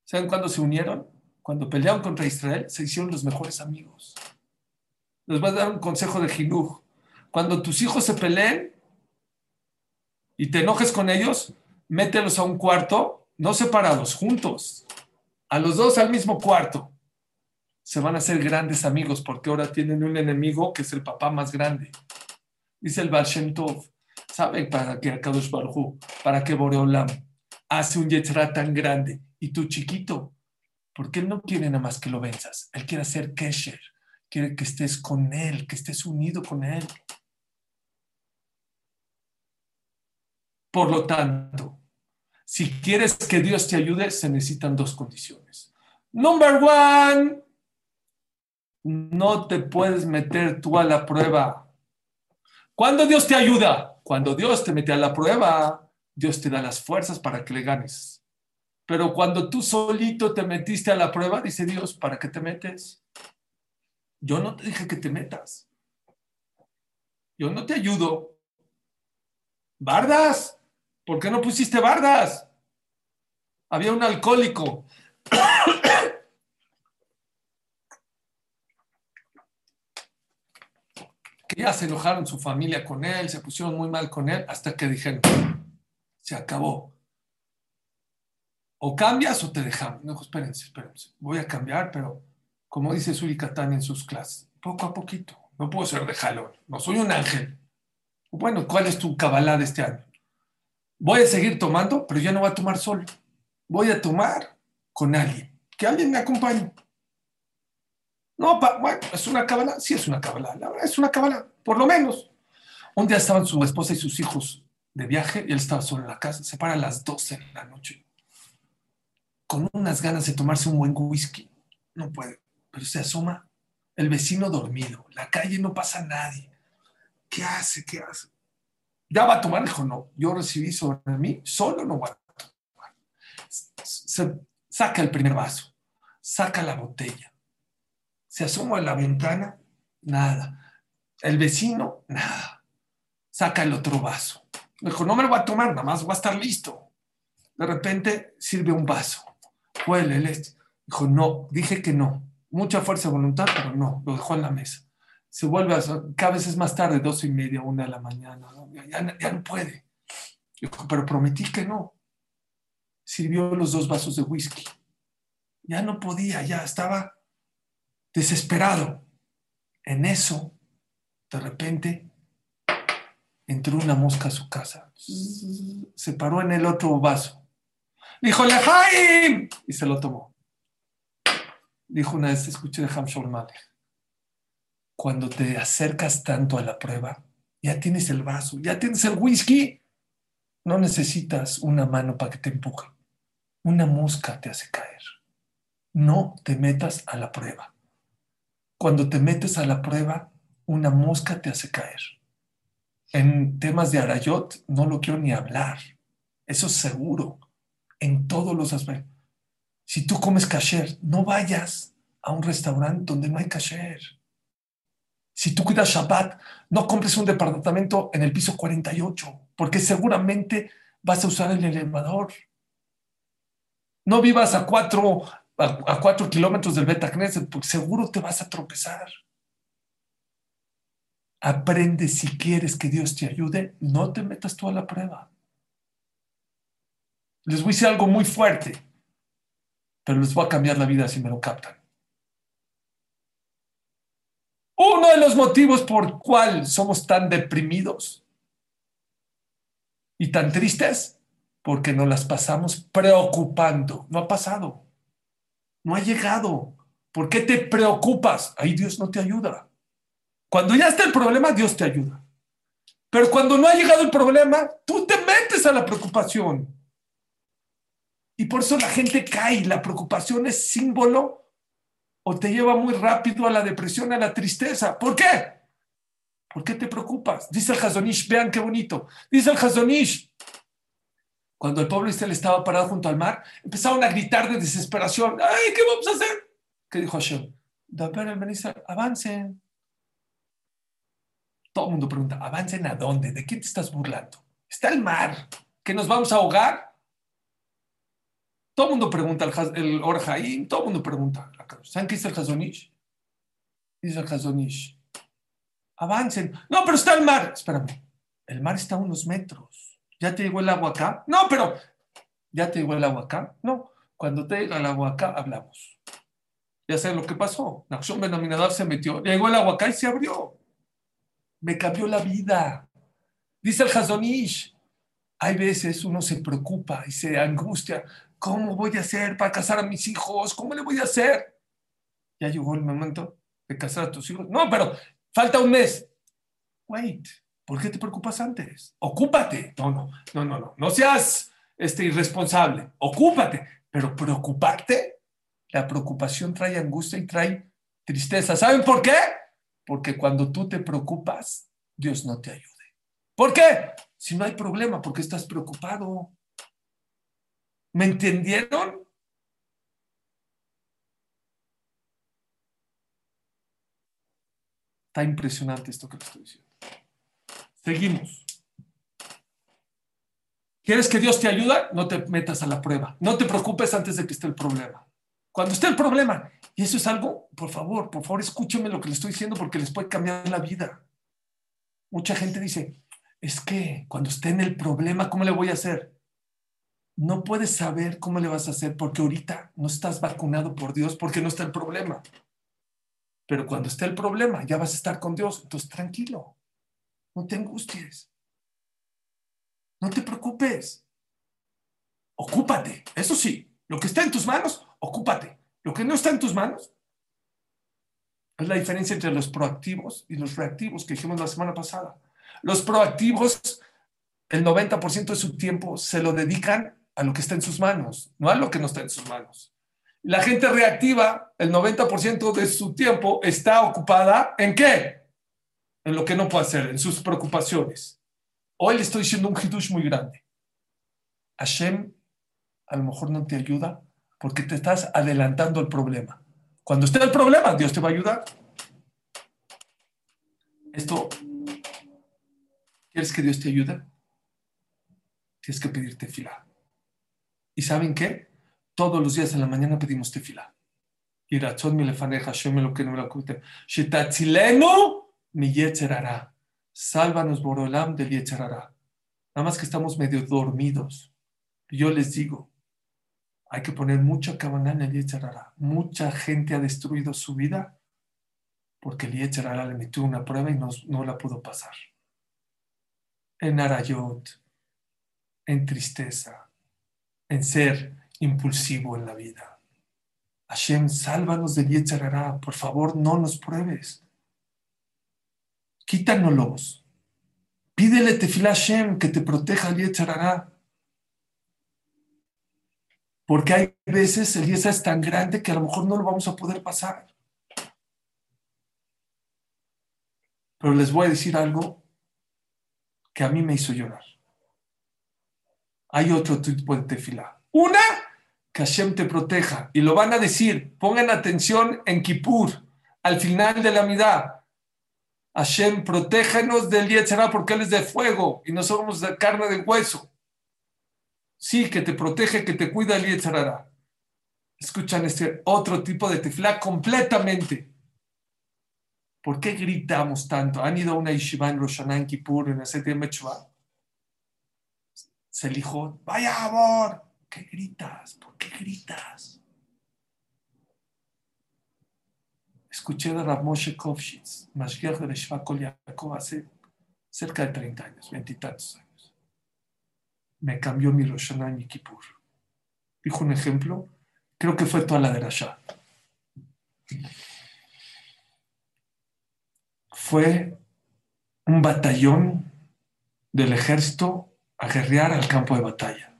¿Saben cuándo se unieron? Cuando pelearon contra Israel, se hicieron los mejores amigos. Les voy a dar un consejo de Jinuj. Cuando tus hijos se peleen, y te enojes con ellos, mételos a un cuarto, no separados, juntos, a los dos al mismo cuarto. Se van a hacer grandes amigos porque ahora tienen un enemigo que es el papá más grande. Dice el Baal Tov, ¿saben para qué Akadosh Baruj para qué Boreolam hace un Yetzirah tan grande y tú chiquito? Porque él no quiere nada más que lo venzas, él quiere hacer Kesher, quiere que estés con él, que estés unido con él. Por lo tanto, si quieres que Dios te ayude, se necesitan dos condiciones. Number one, no te puedes meter tú a la prueba. ¿Cuándo Dios te ayuda? Cuando Dios te mete a la prueba. Dios te da las fuerzas para que le ganes. Pero cuando tú solito te metiste a la prueba, dice Dios, ¿para qué te metes? Yo no te dije que te metas. Yo no te ayudo. Bardas, ¿por qué no pusiste bardas? Había un alcohólico. que ya se enojaron su familia con él, se pusieron muy mal con él, hasta que dijeron, se acabó. O cambias o te dejamos. No, espérense, espérense. Voy a cambiar, pero como dice Suri en sus clases, poco a poquito. No puedo ser de jalón. No soy un ángel. Bueno, ¿cuál es tu cabalá de este año? Voy a seguir tomando, pero ya no voy a tomar solo. Voy a tomar con alguien. Que alguien me acompañe. No, bueno, es una cabalá. Sí, es una cabalá. La verdad, es una cabalá, por lo menos. Un día estaban su esposa y sus hijos de viaje y él estaba solo en la casa. Se para a las 12 de la noche. Con unas ganas de tomarse un buen whisky. No puede. Pero se asoma el vecino dormido. La calle no pasa nadie. ¿Qué hace? ¿Qué hace? ¿Ya va a tomar? Dijo, no. Yo recibí sobre mí, solo no va a tomar. Se, saca el primer vaso. Saca la botella. Se asoma a la ventana. Nada. El vecino, nada. Saca el otro vaso dijo, no me lo voy a tomar, nada más va a estar listo. De repente sirve un vaso. Huele el este. Dijo, no, dije que no. Mucha fuerza de voluntad, pero no, lo dejó en la mesa. Se vuelve a, cada vez es más tarde, dos y media, una de la mañana. Ya, ya no puede. Dijo, pero prometí que no. Sirvió los dos vasos de whisky. Ya no podía, ya estaba desesperado. En eso, de repente, entró una mosca a su casa. Se paró en el otro vaso. Dijo, Lejaim. Y se lo tomó. Dijo una vez, escuché de Hamshor Malek. Cuando te acercas tanto a la prueba, ya tienes el vaso, ya tienes el whisky. No necesitas una mano para que te empuje. Una mosca te hace caer. No te metas a la prueba. Cuando te metes a la prueba, una mosca te hace caer. En temas de Arayot no lo quiero ni hablar. Eso es seguro. En todos los aspectos. Si tú comes kasher, no vayas a un restaurante donde no hay kasher. Si tú cuidas Shabbat, no compres un departamento en el piso 48, porque seguramente vas a usar el elevador. No vivas a cuatro, a, cuatro kilómetros del Beta Knesset, porque seguro te vas a tropezar. Aprende si quieres que Dios te ayude, no te metas tú a la prueba. Les voy a decir algo muy fuerte, pero les voy a cambiar la vida si me lo captan. Uno de los motivos por cual somos tan deprimidos y tan tristes, porque nos las pasamos preocupando. No ha pasado. No ha llegado. ¿Por qué te preocupas? Ahí Dios no te ayuda. Cuando ya está el problema, Dios te ayuda. Pero cuando no ha llegado el problema, tú te metes a la preocupación. Y por eso la gente cae. La preocupación es símbolo o te lleva muy rápido a la depresión, a la tristeza. ¿Por qué? ¿Por qué te preocupas? Dice el Hazonish, vean qué bonito. Dice el Hazonish, cuando el pueblo Israel estaba parado junto al mar, empezaron a gritar de desesperación. ¡Ay, qué vamos a hacer! ¿Qué dijo Hashem? Avancen. Todo el mundo pregunta, ¿avancen a dónde? ¿De quién te estás burlando? Está el mar, ¿que nos vamos a ahogar? Todo el mundo pregunta, el, el todo el mundo pregunta. ¿Saben qué dice el Hazonish? Dice el Hazonish, avancen. No, pero está el mar. Espérame, el mar está a unos metros. ¿Ya te llegó el agua acá? No, pero ¿ya te llegó el agua acá? No, cuando te llega el agua acá, hablamos. Ya sé lo que pasó. La acción denominador se metió, llegó el agua acá y se abrió me cambió la vida. Dice el Hazonish, hay veces uno se preocupa y se angustia, ¿cómo voy a hacer para casar a mis hijos? ¿Cómo le voy a hacer? Ya llegó el momento de casar a tus hijos. No, pero falta un mes. Wait, ¿por qué te preocupas antes? Ocúpate. No, no, no, no, no. No seas este, irresponsable. Ocúpate. Pero preocuparte, la preocupación trae angustia y trae tristeza. ¿Saben por qué? Porque cuando tú te preocupas, Dios no te ayude. ¿Por qué? Si no hay problema, ¿por qué estás preocupado? ¿Me entendieron? Está impresionante esto que le estoy diciendo. Seguimos. ¿Quieres que Dios te ayude? No te metas a la prueba. No te preocupes antes de que esté el problema. Cuando esté el problema, y eso es algo, por favor, por favor, escúchenme lo que les estoy diciendo porque les puede cambiar la vida. Mucha gente dice, es que cuando esté en el problema, ¿cómo le voy a hacer? No puedes saber cómo le vas a hacer porque ahorita no estás vacunado por Dios porque no está el problema. Pero cuando esté el problema, ya vas a estar con Dios. Entonces, tranquilo. No te angusties. No te preocupes. Ocúpate. Eso sí, lo que está en tus manos, ocúpate. Lo que no está en tus manos es la diferencia entre los proactivos y los reactivos que dijimos la semana pasada. Los proactivos, el 90% de su tiempo se lo dedican a lo que está en sus manos, no a lo que no está en sus manos. La gente reactiva, el 90% de su tiempo está ocupada en qué? En lo que no puede hacer, en sus preocupaciones. Hoy le estoy diciendo un hidush muy grande. Hashem a lo mejor no te ayuda porque te estás adelantando el problema. Cuando esté el problema, Dios te va a ayudar. Esto, ¿quieres que Dios te ayude? Tienes que pedirte fila. ¿Y saben qué? Todos los días en la mañana pedimos tefila. Y razón mi lefaneja, Hashem lo que no me lo Shetatzilenu mi yetzerara. Sálvanos, Borolam, del yetzerara. Nada más que estamos medio dormidos. Yo les digo, hay que poner mucha cabana en el yetzerara. Mucha gente ha destruido su vida porque el yetzerara le metió una prueba y no, no la pudo pasar. En arayot, en tristeza, en ser impulsivo en la vida. Hashem, sálvanos del Yetzerará, por favor, no nos pruebes. Quítanoslos. Pídele tefilá Hashem que te proteja el Yetzerará. Porque hay veces el Yetzerará es tan grande que a lo mejor no lo vamos a poder pasar. Pero les voy a decir algo que a mí me hizo llorar. Hay otro tipo de tefilá. Una que Hashem te proteja. Y lo van a decir, pongan atención en Kippur, al final de la mitad. Hashem, protégenos del Yetzirah porque Él es de fuego y no somos de carne de hueso. Sí, que te protege, que te cuida el Yetzirah. Escuchan este otro tipo de tefla completamente. ¿Por qué gritamos tanto? ¿Han ido a una yeshiva en Rosh en Kippur, en el Se vaya amor, qué gritas? ¿Por qué gritas? Escuché de Rav Moshe Kovshitz, de Shvakol Yaakov, hace cerca de 30 años, veintitantos años. Me cambió mi Rosh y mi Kippur. Dijo un ejemplo, creo que fue toda la de Rasha. Fue un batallón del ejército a guerrear al campo de batalla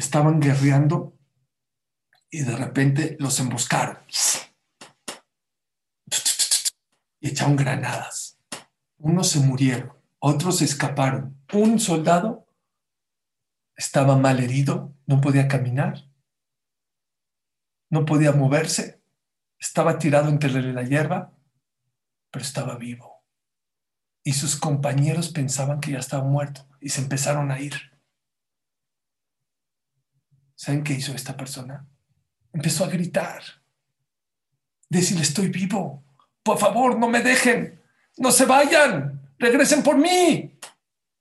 estaban guerreando y de repente los emboscaron. Y echaron granadas. Unos se murieron, otros se escaparon. Un soldado estaba mal herido, no podía caminar, no podía moverse, estaba tirado entre la hierba, pero estaba vivo. Y sus compañeros pensaban que ya estaba muerto y se empezaron a ir. ¿Saben qué hizo esta persona? Empezó a gritar. Decirle, estoy vivo. Por favor, no me dejen. No se vayan. Regresen por mí.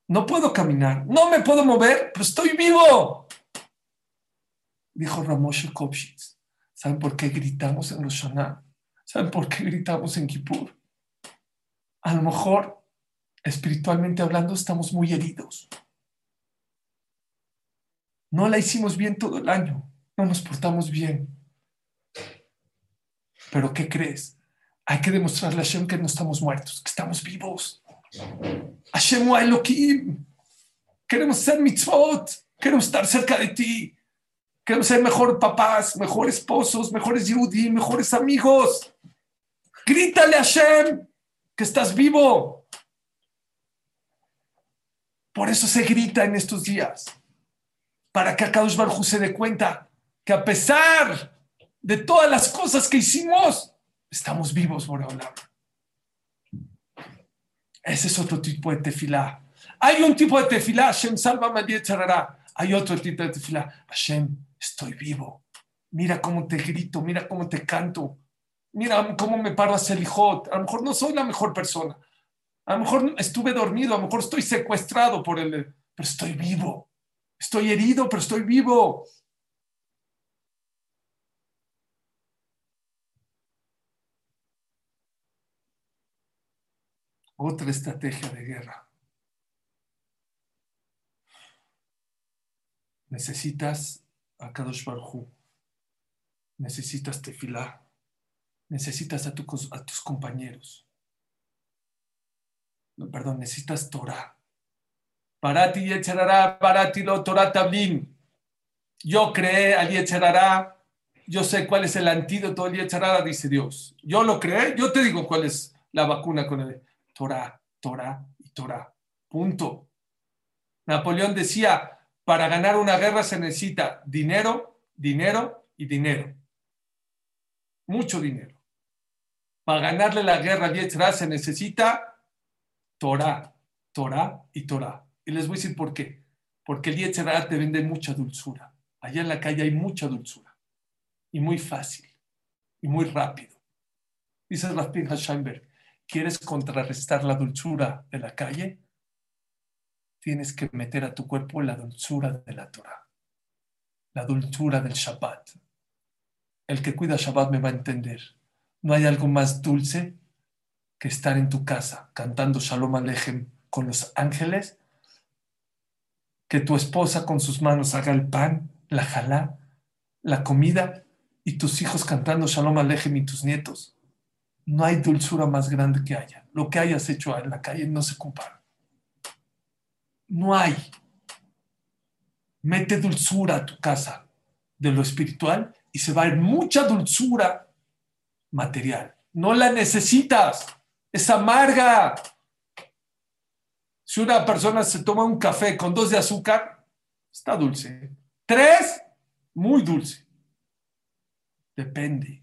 No puedo caminar. No me puedo mover, pero estoy vivo. Dijo Ramoshe Kopshitz. ¿Saben por qué gritamos en Rosh ¿Saben por qué gritamos en Kippur? A lo mejor, espiritualmente hablando, estamos muy heridos. No la hicimos bien todo el año, no nos portamos bien. Pero ¿qué crees? Hay que demostrarle a Hashem que no estamos muertos, que estamos vivos. Hashem Elohim. Queremos ser mitzvot, queremos estar cerca de ti. Queremos ser mejores papás, mejores esposos, mejores yudí, mejores amigos. Grítale a Hashem que estás vivo. Por eso se grita en estos días. Para que Akadosh Baruj se dé cuenta que a pesar de todas las cosas que hicimos, estamos vivos hablar. Ese es otro tipo de tefilá. Hay un tipo de tefilá, Hashem, sálvame Hay otro tipo de tefilá, Hashem, estoy vivo. Mira cómo te grito, mira cómo te canto. Mira cómo me paro a Selijot. A lo mejor no soy la mejor persona. A lo mejor estuve dormido, a lo mejor estoy secuestrado por el... Pero estoy vivo. Estoy herido, pero estoy vivo. Otra estrategia de guerra. Necesitas a Kadosh Barhu. Necesitas tefilá. Necesitas a, tus compañeros. No, perdón, necesitas Torah. Para ti Yetzerará, para ti lo Torah Tablim. Yo creé al Yetzerará, yo sé cuál es el antídoto del Yetzerará, dice Dios. Yo lo creé, yo te digo cuál es la vacuna con el Torah, Torah y Torah. Punto. Napoleón decía, para ganar una guerra se necesita dinero, dinero y dinero. Mucho dinero. Para ganarle la guerra al Yetzerará se necesita Torah, Torah y Torah. Y les voy a decir por qué. Porque el Yetzirah te vende mucha dulzura. Allá en la calle hay mucha dulzura. Y muy fácil. Y muy rápido. Dice Raspin Scheinberg, ¿quieres contrarrestar la dulzura de la calle? Tienes que meter a tu cuerpo la dulzura de la Torah. La dulzura del Shabbat. El que cuida Shabbat me va a entender. No hay algo más dulce que estar en tu casa cantando Shalom Alejem con los ángeles, que tu esposa con sus manos haga el pan, la jalá, la comida y tus hijos cantando Shalom Alejem y tus nietos. No hay dulzura más grande que haya. Lo que hayas hecho en la calle no se compara. No hay. Mete dulzura a tu casa de lo espiritual y se va a ir mucha dulzura material. No la necesitas es amarga. Si una persona se toma un café con dos de azúcar, está dulce. Tres, muy dulce. Depende.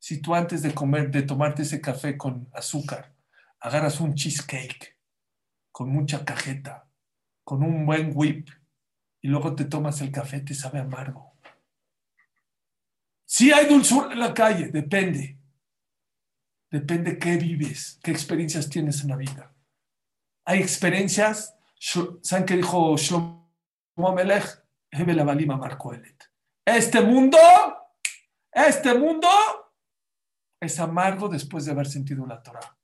Si tú antes de comer, de tomarte ese café con azúcar, agarras un cheesecake con mucha cajeta, con un buen whip, y luego te tomas el café, te sabe amargo. Si hay dulzura en la calle, depende. Depende qué vives, qué experiencias tienes en la vida. Hay experiencias, ¿saben qué dijo Shlomo Melech? Este mundo, este mundo es amargo después de haber sentido la Torah.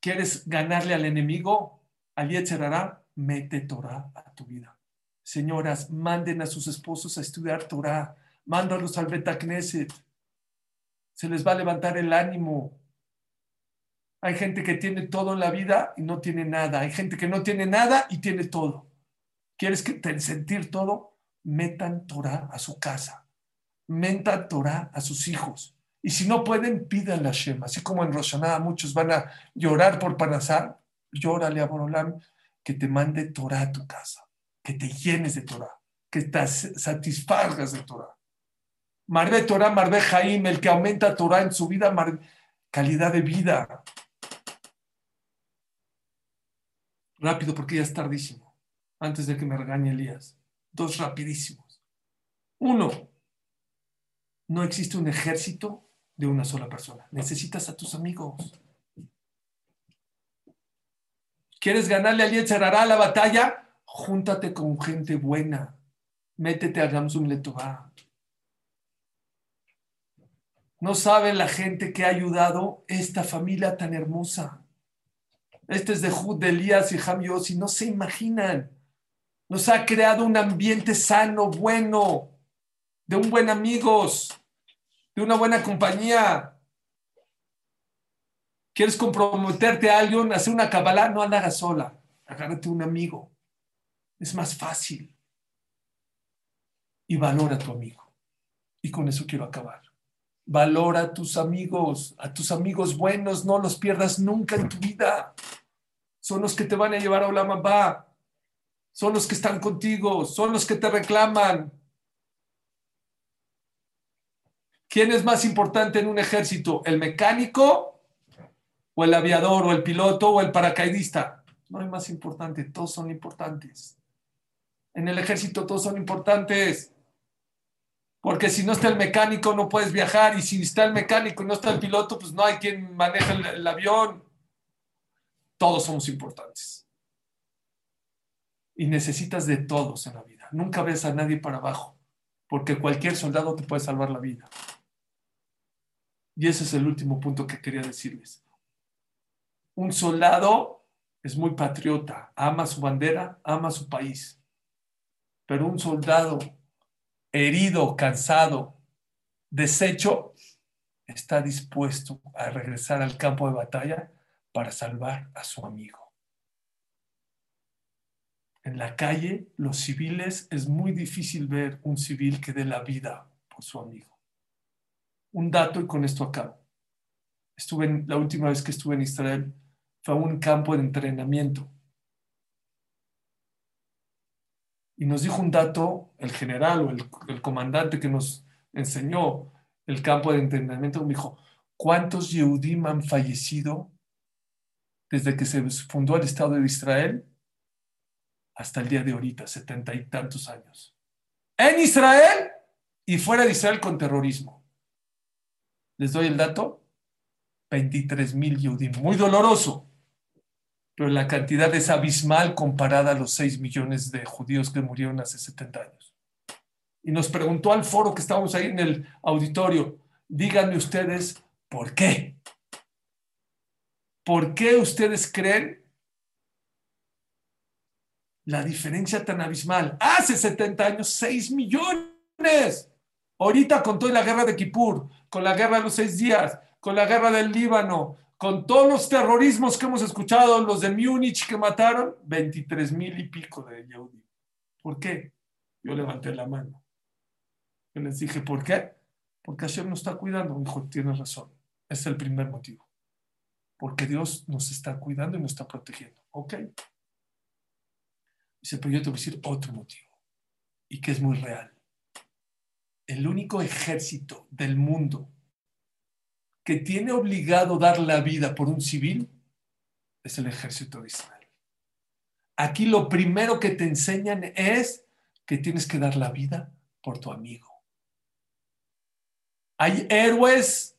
¿Quieres ganarle al enemigo? Al mete Torah a tu vida. Señoras, manden a sus esposos a estudiar Torah, mándalos al Betacneset. Se les va a levantar el ánimo. Hay gente que tiene todo en la vida y no tiene nada. Hay gente que no tiene nada y tiene todo. ¿Quieres que te sentir todo? Metan Torah a su casa. Metan Torah a sus hijos. Y si no pueden, pídanle a Shem. Así como en Roshaná muchos van a llorar por Panasar, llórale a Borolam que te mande Torah a tu casa que te llenes de Torah, que te satisfagas de Torah. Marbe Torah, Marbe Jaim, el que aumenta Torah en su vida, calidad de vida. Rápido, porque ya es tardísimo. Antes de que me regañe Elías. Dos rapidísimos. Uno, no existe un ejército de una sola persona. Necesitas a tus amigos. ¿Quieres ganarle al Yetzerará la batalla? júntate con gente buena, métete a Gamsum Letová. No sabe la gente que ha ayudado esta familia tan hermosa. Este es de Jud, de Elías y Ham Yossi, no se imaginan. Nos ha creado un ambiente sano, bueno, de un buen amigos, de una buena compañía. ¿Quieres comprometerte a alguien, hacer una cabalá? No la hagas sola, agárrate un amigo. Es más fácil. Y valora a tu amigo. Y con eso quiero acabar. Valora a tus amigos, a tus amigos buenos, no los pierdas nunca en tu vida. Son los que te van a llevar a Olamabá. Son los que están contigo, son los que te reclaman. ¿Quién es más importante en un ejército? ¿El mecánico o el aviador o el piloto o el paracaidista? No hay más importante, todos son importantes. En el ejército todos son importantes. Porque si no está el mecánico no puedes viajar y si está el mecánico y no está el piloto, pues no hay quien maneje el, el avión. Todos somos importantes. Y necesitas de todos en la vida. Nunca ves a nadie para abajo, porque cualquier soldado te puede salvar la vida. Y ese es el último punto que quería decirles. Un soldado es muy patriota, ama su bandera, ama su país. Pero un soldado herido, cansado, deshecho, está dispuesto a regresar al campo de batalla para salvar a su amigo. En la calle, los civiles, es muy difícil ver un civil que dé la vida por su amigo un dato y con esto acabo. Estuve la última vez que estuve en Israel fue a un campo de entrenamiento. Y nos dijo un dato, el general o el, el comandante que nos enseñó el campo de entrenamiento, me dijo, ¿cuántos Yehudim han fallecido desde que se fundó el Estado de Israel hasta el día de ahorita, setenta y tantos años? En Israel y fuera de Israel con terrorismo. Les doy el dato, 23 mil Yehudim. Muy doloroso, pero la cantidad es abismal comparada a los 6 millones de judíos que murieron hace 70 años. Y nos preguntó al foro que estábamos ahí en el auditorio, díganme ustedes, ¿por qué? ¿Por qué ustedes creen la diferencia tan abismal? Hace 70 años, 6 millones. Ahorita con toda la guerra de Kippur, con la guerra de los seis días, con la guerra del Líbano, con todos los terrorismos que hemos escuchado, los de Múnich que mataron, 23 mil y pico de Yehudi. ¿Por qué? Yo levanté la mano. Yo les dije, ¿por qué? Porque Hashem nos está cuidando. Hijo, tienes razón. Es el primer motivo. Porque Dios nos está cuidando y nos está protegiendo. ¿Ok? Dice, pero yo decir otro motivo. Y que es muy real el único ejército del mundo que tiene obligado dar la vida por un civil es el ejército de Israel. Aquí lo primero que te enseñan es que tienes que dar la vida por tu amigo. Hay héroes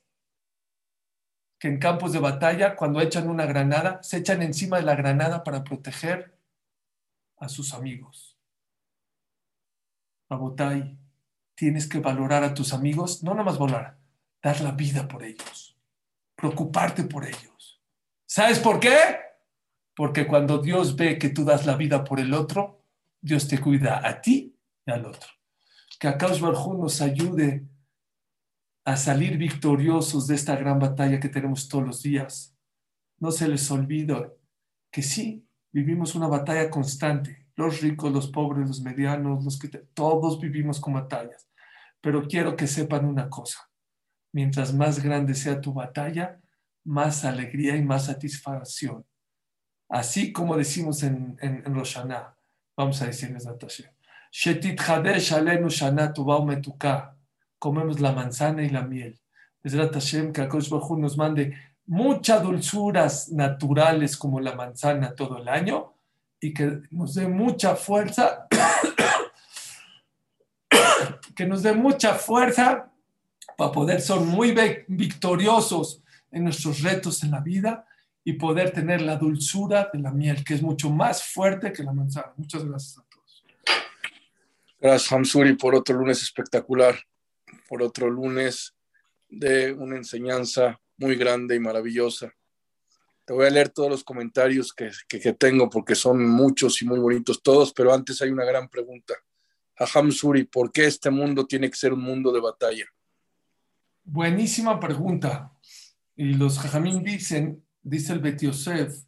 que en campos de batalla, cuando echan una granada, se echan encima de la granada para proteger a sus amigos. Abotay, tienes que valorar a tus amigos, no nada más valorar, dar la vida por ellos, preocuparte por ellos. ¿Sabes por qué? Porque cuando Dios ve que tú das la vida por el otro, Dios te cuida a ti y al otro. Que Akash Barjú nos ayude a salir victoriosos de esta gran batalla que tenemos todos los días. No se les olvide que sí, vivimos una batalla constante los ricos, los pobres, los medianos, los que todos vivimos con batallas. Pero quiero que sepan una cosa. Mientras más grande sea tu batalla, más alegría y más satisfacción. Así como decimos en, en, en Roshana, vamos a decirles Natasha. Comemos la manzana y la miel. Desde Hashem, que Akosh nos mande muchas dulzuras naturales como la manzana todo el año y que nos dé mucha fuerza, que nos dé mucha fuerza para poder ser muy victoriosos en nuestros retos en la vida y poder tener la dulzura de la miel, que es mucho más fuerte que la manzana. Muchas gracias a todos. Gracias, Hamsuri, por otro lunes espectacular, por otro lunes de una enseñanza muy grande y maravillosa. Te voy a leer todos los comentarios que, tengo porque son muchos y muy bonitos todos, pero antes hay una gran pregunta. Aham Suri, ¿por qué este mundo tiene que ser un mundo de batalla? Buenísima pregunta. Y los Jajamín dicen, dice el Bet Yosef,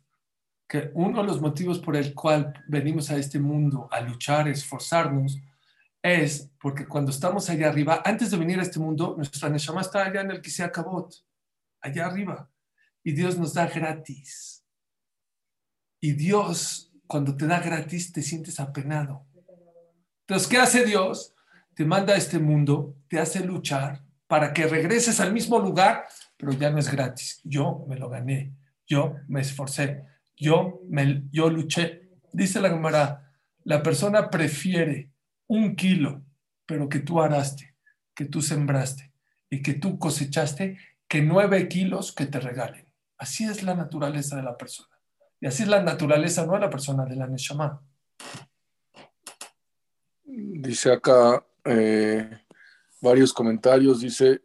que uno de los motivos por el cual venimos a este mundo a luchar, a esforzarnos, es porque cuando estamos allá arriba, antes de venir a este mundo, nuestra Neshama está allá en el Kisea Kabot, allá arriba. Y Dios nos da gratis. Y Dios, cuando te da gratis, te sientes apenado. Entonces, ¿qué hace Dios? Te manda a este mundo, te hace luchar para que regreses al mismo lugar, pero ya no es gratis. Yo me lo gané, yo me esforcé, yo, me, yo luché. Dice la Gemara, la persona prefiere un kilo, pero que tú araste, que tú sembraste y que tú cosechaste, que nueve kilos que te regalen. Así es la naturaleza de la persona. Y así es la naturaleza, no de la persona, de la Neshama. Dice acá eh, varios comentarios, dice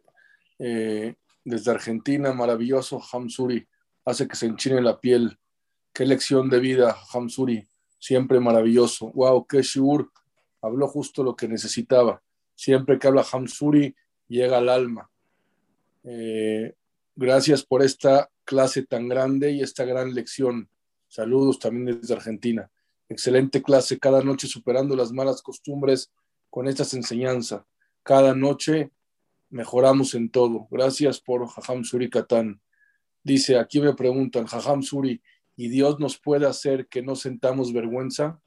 eh, desde Argentina, maravilloso Hamsuri, hace que se enchine la piel. Qué lección de vida, Hamsuri, siempre maravilloso. Wow, qué shiur habló justo lo que necesitaba. Siempre que habla Hamsuri, llega al alma. Eh, gracias por esta clase tan grande y esta gran lección. Saludos también desde Argentina. Excelente clase, cada noche superando las malas costumbres con estas enseñanzas. Cada noche mejoramos en todo. Gracias por Jajam Suri Katán. Dice, aquí me preguntan, Jajam Suri, ¿y Dios nos puede hacer que no sentamos vergüenza?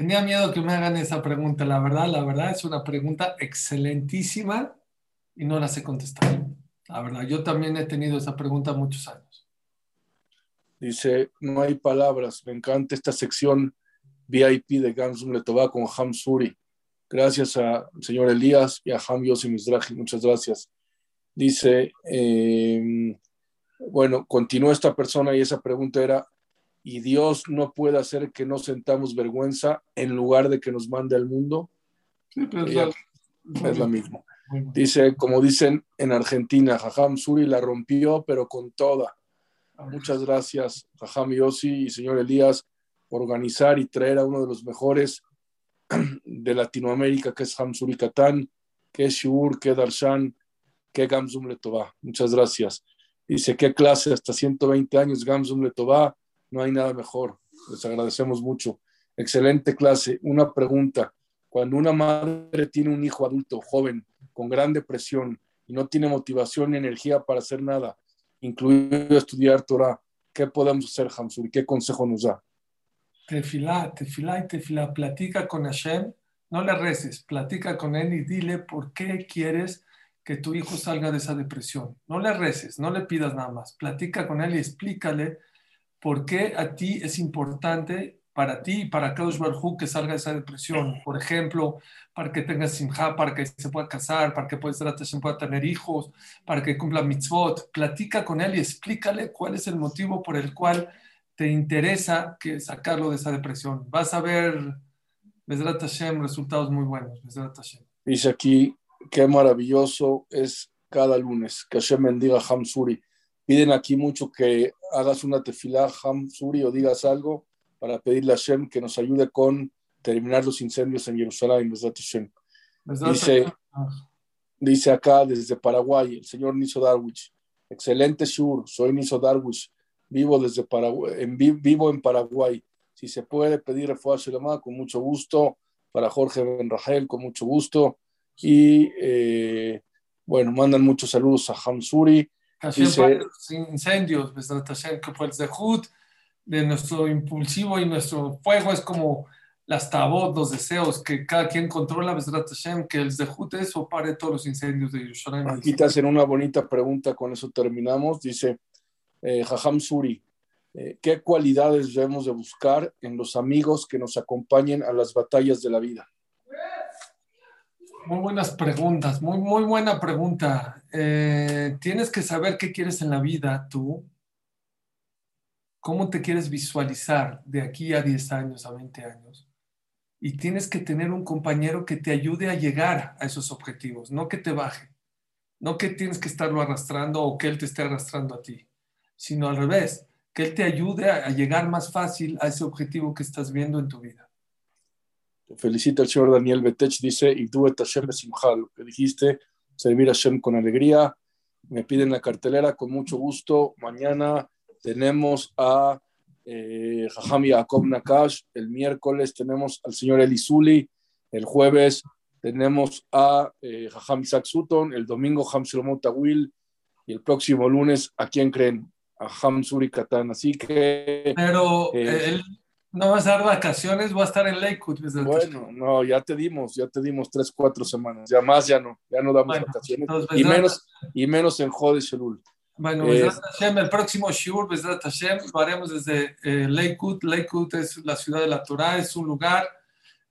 Tenía miedo que me hagan esa pregunta. La verdad, la verdad es una pregunta excelentísima y no la sé contestar. La verdad, yo también he tenido esa pregunta muchos años. Dice, no hay palabras. Me encanta esta sección VIP de Gamsum Letová con Ham Suri. Gracias al señor Elías y a Ham Yossi Mizrahi. Muchas gracias. Dice, eh, bueno, continúa esta persona y esa pregunta era, y Dios no puede hacer que nos sentamos vergüenza en lugar de que nos mande al mundo. Sí, pero es, la, misma. Dice, como dicen en Argentina, Jajam Suri la rompió, pero con toda. Muchas gracias, Jajam Yossi y señor Elías, por organizar y traer a uno de los mejores de Latinoamérica, que es Hamsuri Katán, que es Shur, que Darshan, que Gamsum Letová. Muchas gracias. Dice, ¿qué clase? Hasta 120 años, Gamsum Letová no hay nada mejor. Les agradecemos mucho. Excelente clase. Una pregunta. Cuando una madre tiene un hijo adulto, joven, con gran depresión y no tiene motivación ni energía para hacer nada, incluido estudiar Torah, ¿qué podemos hacer, Hamsur? ¿Qué consejo nos da? Tefilá, tefilá y tefilá. Platica con Hashem, no le reces, platica con él y dile por qué quieres que tu hijo salga de esa depresión. No le reces, no le pidas nada más. Platica con él y explícale por qué a ti es importante para ti y para Kadosh Barhu que salga de esa depresión. Por ejemplo, para que tengas simja, para que se pueda casar, para que pueda tener hijos, para que cumpla mitzvot. Platica con él y explícale cuál es el motivo por el cual te interesa que sacarlo de esa depresión. Vas a ver, Bezrat Hashem, resultados muy buenos. Dice aquí, qué maravilloso es cada lunes. Que Hashem bendiga a Hamsuri piden aquí mucho que hagas una tefilá, Ham Suri, o digas algo para pedirle a Hashem que nos ayude con terminar los incendios en Jerusalén. Dice, dice acá desde Paraguay, el señor Niso Darwich, excelente Shur, soy Niso Darwich, vivo, desde Paraguay, en, vivo en Paraguay. Si se puede pedir refuerzo llamada, con mucho gusto. Para Jorge Ben Rachel, con mucho gusto. Y eh, bueno, mandan muchos saludos a Hamsuri Hashem incendios, que fue el zehut de nuestro impulsivo y nuestro fuego es como las tabot, los deseos, que cada quien controla, Hashem, que el zehut eso pare todos los incendios de Yerushalayim. Aquí te hacen una bonita pregunta, con eso terminamos. Dice eh, Jajam Suri, eh, ¿qué cualidades debemos de buscar en los amigos que nos acompañen a las batallas de la vida? Muy buenas preguntas, muy, muy buena pregunta. Eh, tienes que saber qué quieres en la vida tú, cómo te quieres visualizar de aquí a 10 años, a 20 años. Y tienes que tener un compañero que te ayude a llegar a esos objetivos, no que te baje, no que tienes que estarlo arrastrando o que él te esté arrastrando a ti, sino al revés, que él te ayude a llegar más fácil a ese objetivo que estás viendo en tu vida felicita el señor Daniel Betech, dice, y Hashem lo que dijiste, servir a Hashem con alegría. Me piden la cartelera con mucho gusto. Mañana tenemos a eh, Jajam Yaakov Nakash, el miércoles tenemos al señor Elizuli, el jueves tenemos a eh, Jajam Isaac Sutton, el domingo Ham Tawil y el próximo lunes, ¿a quién creen? A Ham Suri Katan. Así que. Pero eh, él no va a dar vacaciones, va a estar en Lakewood. Bueno, no, ya te dimos, ya te dimos tres, cuatro semanas. Ya más, ya no, ya no damos vacaciones. y, menos, y menos en Jode Shelul. Bueno, eh, Hashem, el próximo Shiur, Besrat Hashem, lo haremos desde eh, Lakewood. Lakewood es la ciudad de la Torah, es un lugar.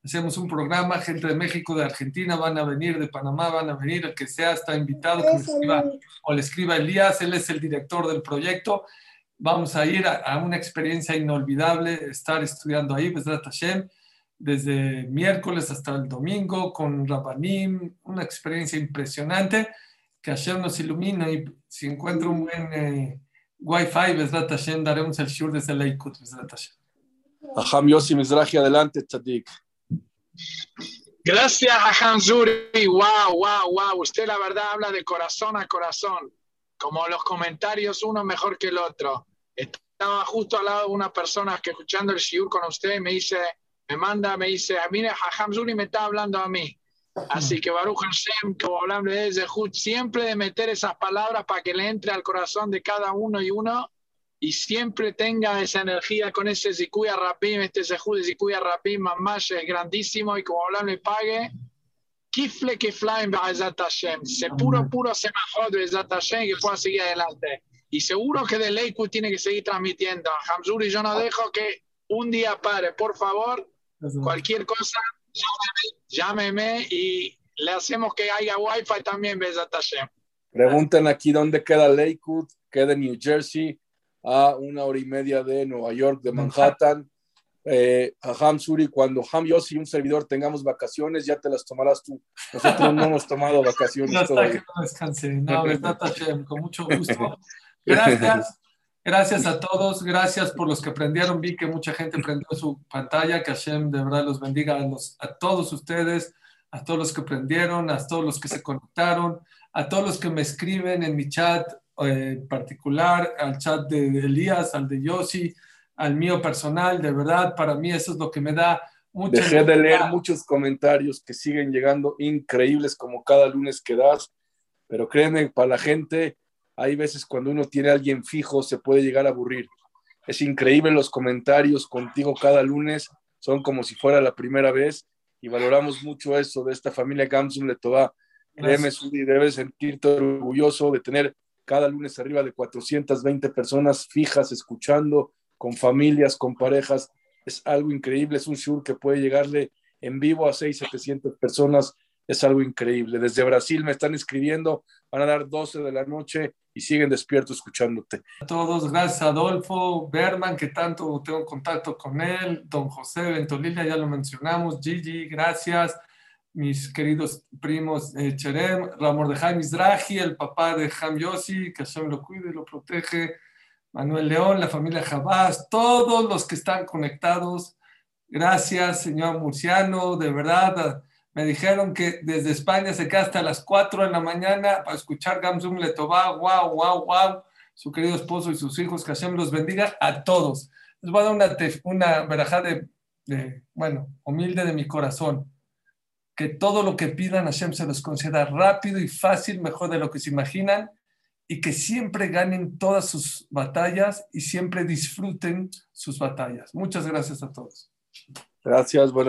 Hacemos un programa, gente de México, de Argentina, van a venir, de Panamá, van a venir, el que sea está invitado, que escriba, o le escriba Elías, él es el director del proyecto. Vamos a ir a, una experiencia inolvidable, estar estudiando ahí, Besrat Hashem, desde miércoles hasta el domingo, con Rabanim, una experiencia impresionante que Hashem nos ilumina y si encuentro un buen eh, Wi-Fi, Besrat Hashem, daremos el shur desde Leikut, Besrat Hashem. Aham Yossi Mizrahi, adelante, Tzadik. Gracias, Aham Zuri. Wow, wow, wow. Usted la verdad habla de corazón a corazón. Como los comentarios, uno mejor que el otro. Estaba justo al lado de una persona que escuchando el shiur con usted me dice, me manda, me dice, mire, Aham Zuri me está hablando a mí. Así que Baruch Hashem, como hablamos de Zehut, siempre de meter esas palabras para que le entre al corazón de cada uno y uno y siempre tenga esa energía con ese Zikuya Rapim, este Zehut de Zikuya Rapim, Mamash es grandísimo y como hablamos, le pague. Kifle Kiflaim Ba'ezat Hashem, se puro, puro semajot Ba'ezat Hashem que pueda seguir adelante. Y seguro que de Leiku tiene que seguir transmitiendo. Hamzuri, yo no dejo que un día pare, por favor, cualquier cosa llámeme, y le hacemos que haya wifi también, Besat Preguntan aquí dónde queda Lakewood, queda en New Jersey, a una hora y media de Nueva York, de Manhattan. Eh, a Ham Suri, cuando Ham Yossi y un servidor tengamos vacaciones, ya te las tomarás tú. Nosotros no hemos tomado vacaciones no, todavía. No, no, con mucho gusto. Gracias. Gracias a todos, gracias por los que prendieron. Vi que mucha gente prendió su pantalla. Que Hashem de verdad los bendiga a, a todos ustedes, a todos los que prendieron, a todos los que se conectaron, a todos los que me escriben en mi chat eh, particular, al chat de Elías, al de Yossi, al mío personal. De verdad, para mí eso es lo que me da mucha. Dejé de leer muchos comentarios que siguen llegando increíbles como cada lunes que das, pero créeme, para la gente hay veces cuando uno tiene a alguien fijo se puede llegar a aburrir. Es increíble los comentarios contigo cada lunes, son como si fuera la primera vez y valoramos mucho eso de esta familia Gamsum Letová. Créeme, Sudi, debes sentirte orgulloso de tener cada lunes arriba de 420 personas fijas escuchando, con familias, con parejas. Es algo increíble, es un show que puede llegarle en vivo a 600, 700 personas. Es algo increíble. Desde Brasil me están escribiendo, van a dar 12 de la noche y siguen despiertos escuchándote. A todos, gracias Adolfo, Berman, que tanto tengo contacto con él, don José Ventolila, ya lo mencionamos, Gigi, gracias, mis queridos primos eh, Cherem, Ramor de Jaime Mizrahi, el papá de Ham Yossi, que Hashem lo cuide y lo protege, Manuel León, la familia Jabás, todos los que están conectados, gracias, señor Murciano, de verdad me dijeron que desde España se queda hasta las 4 de la mañana para escuchar Gamsum Letová. Wow, wow, wow. Su querido esposo y sus hijos, que Hashem los bendiga a todos. Les voy a dar una, una verajá de, bueno, humilde de mi corazón. Que todo lo que pidan Hashem se los conceda rápido y fácil, mejor de lo que se imaginan. Y que siempre ganen todas sus batallas y siempre disfruten sus batallas. Muchas gracias a todos. Gracias.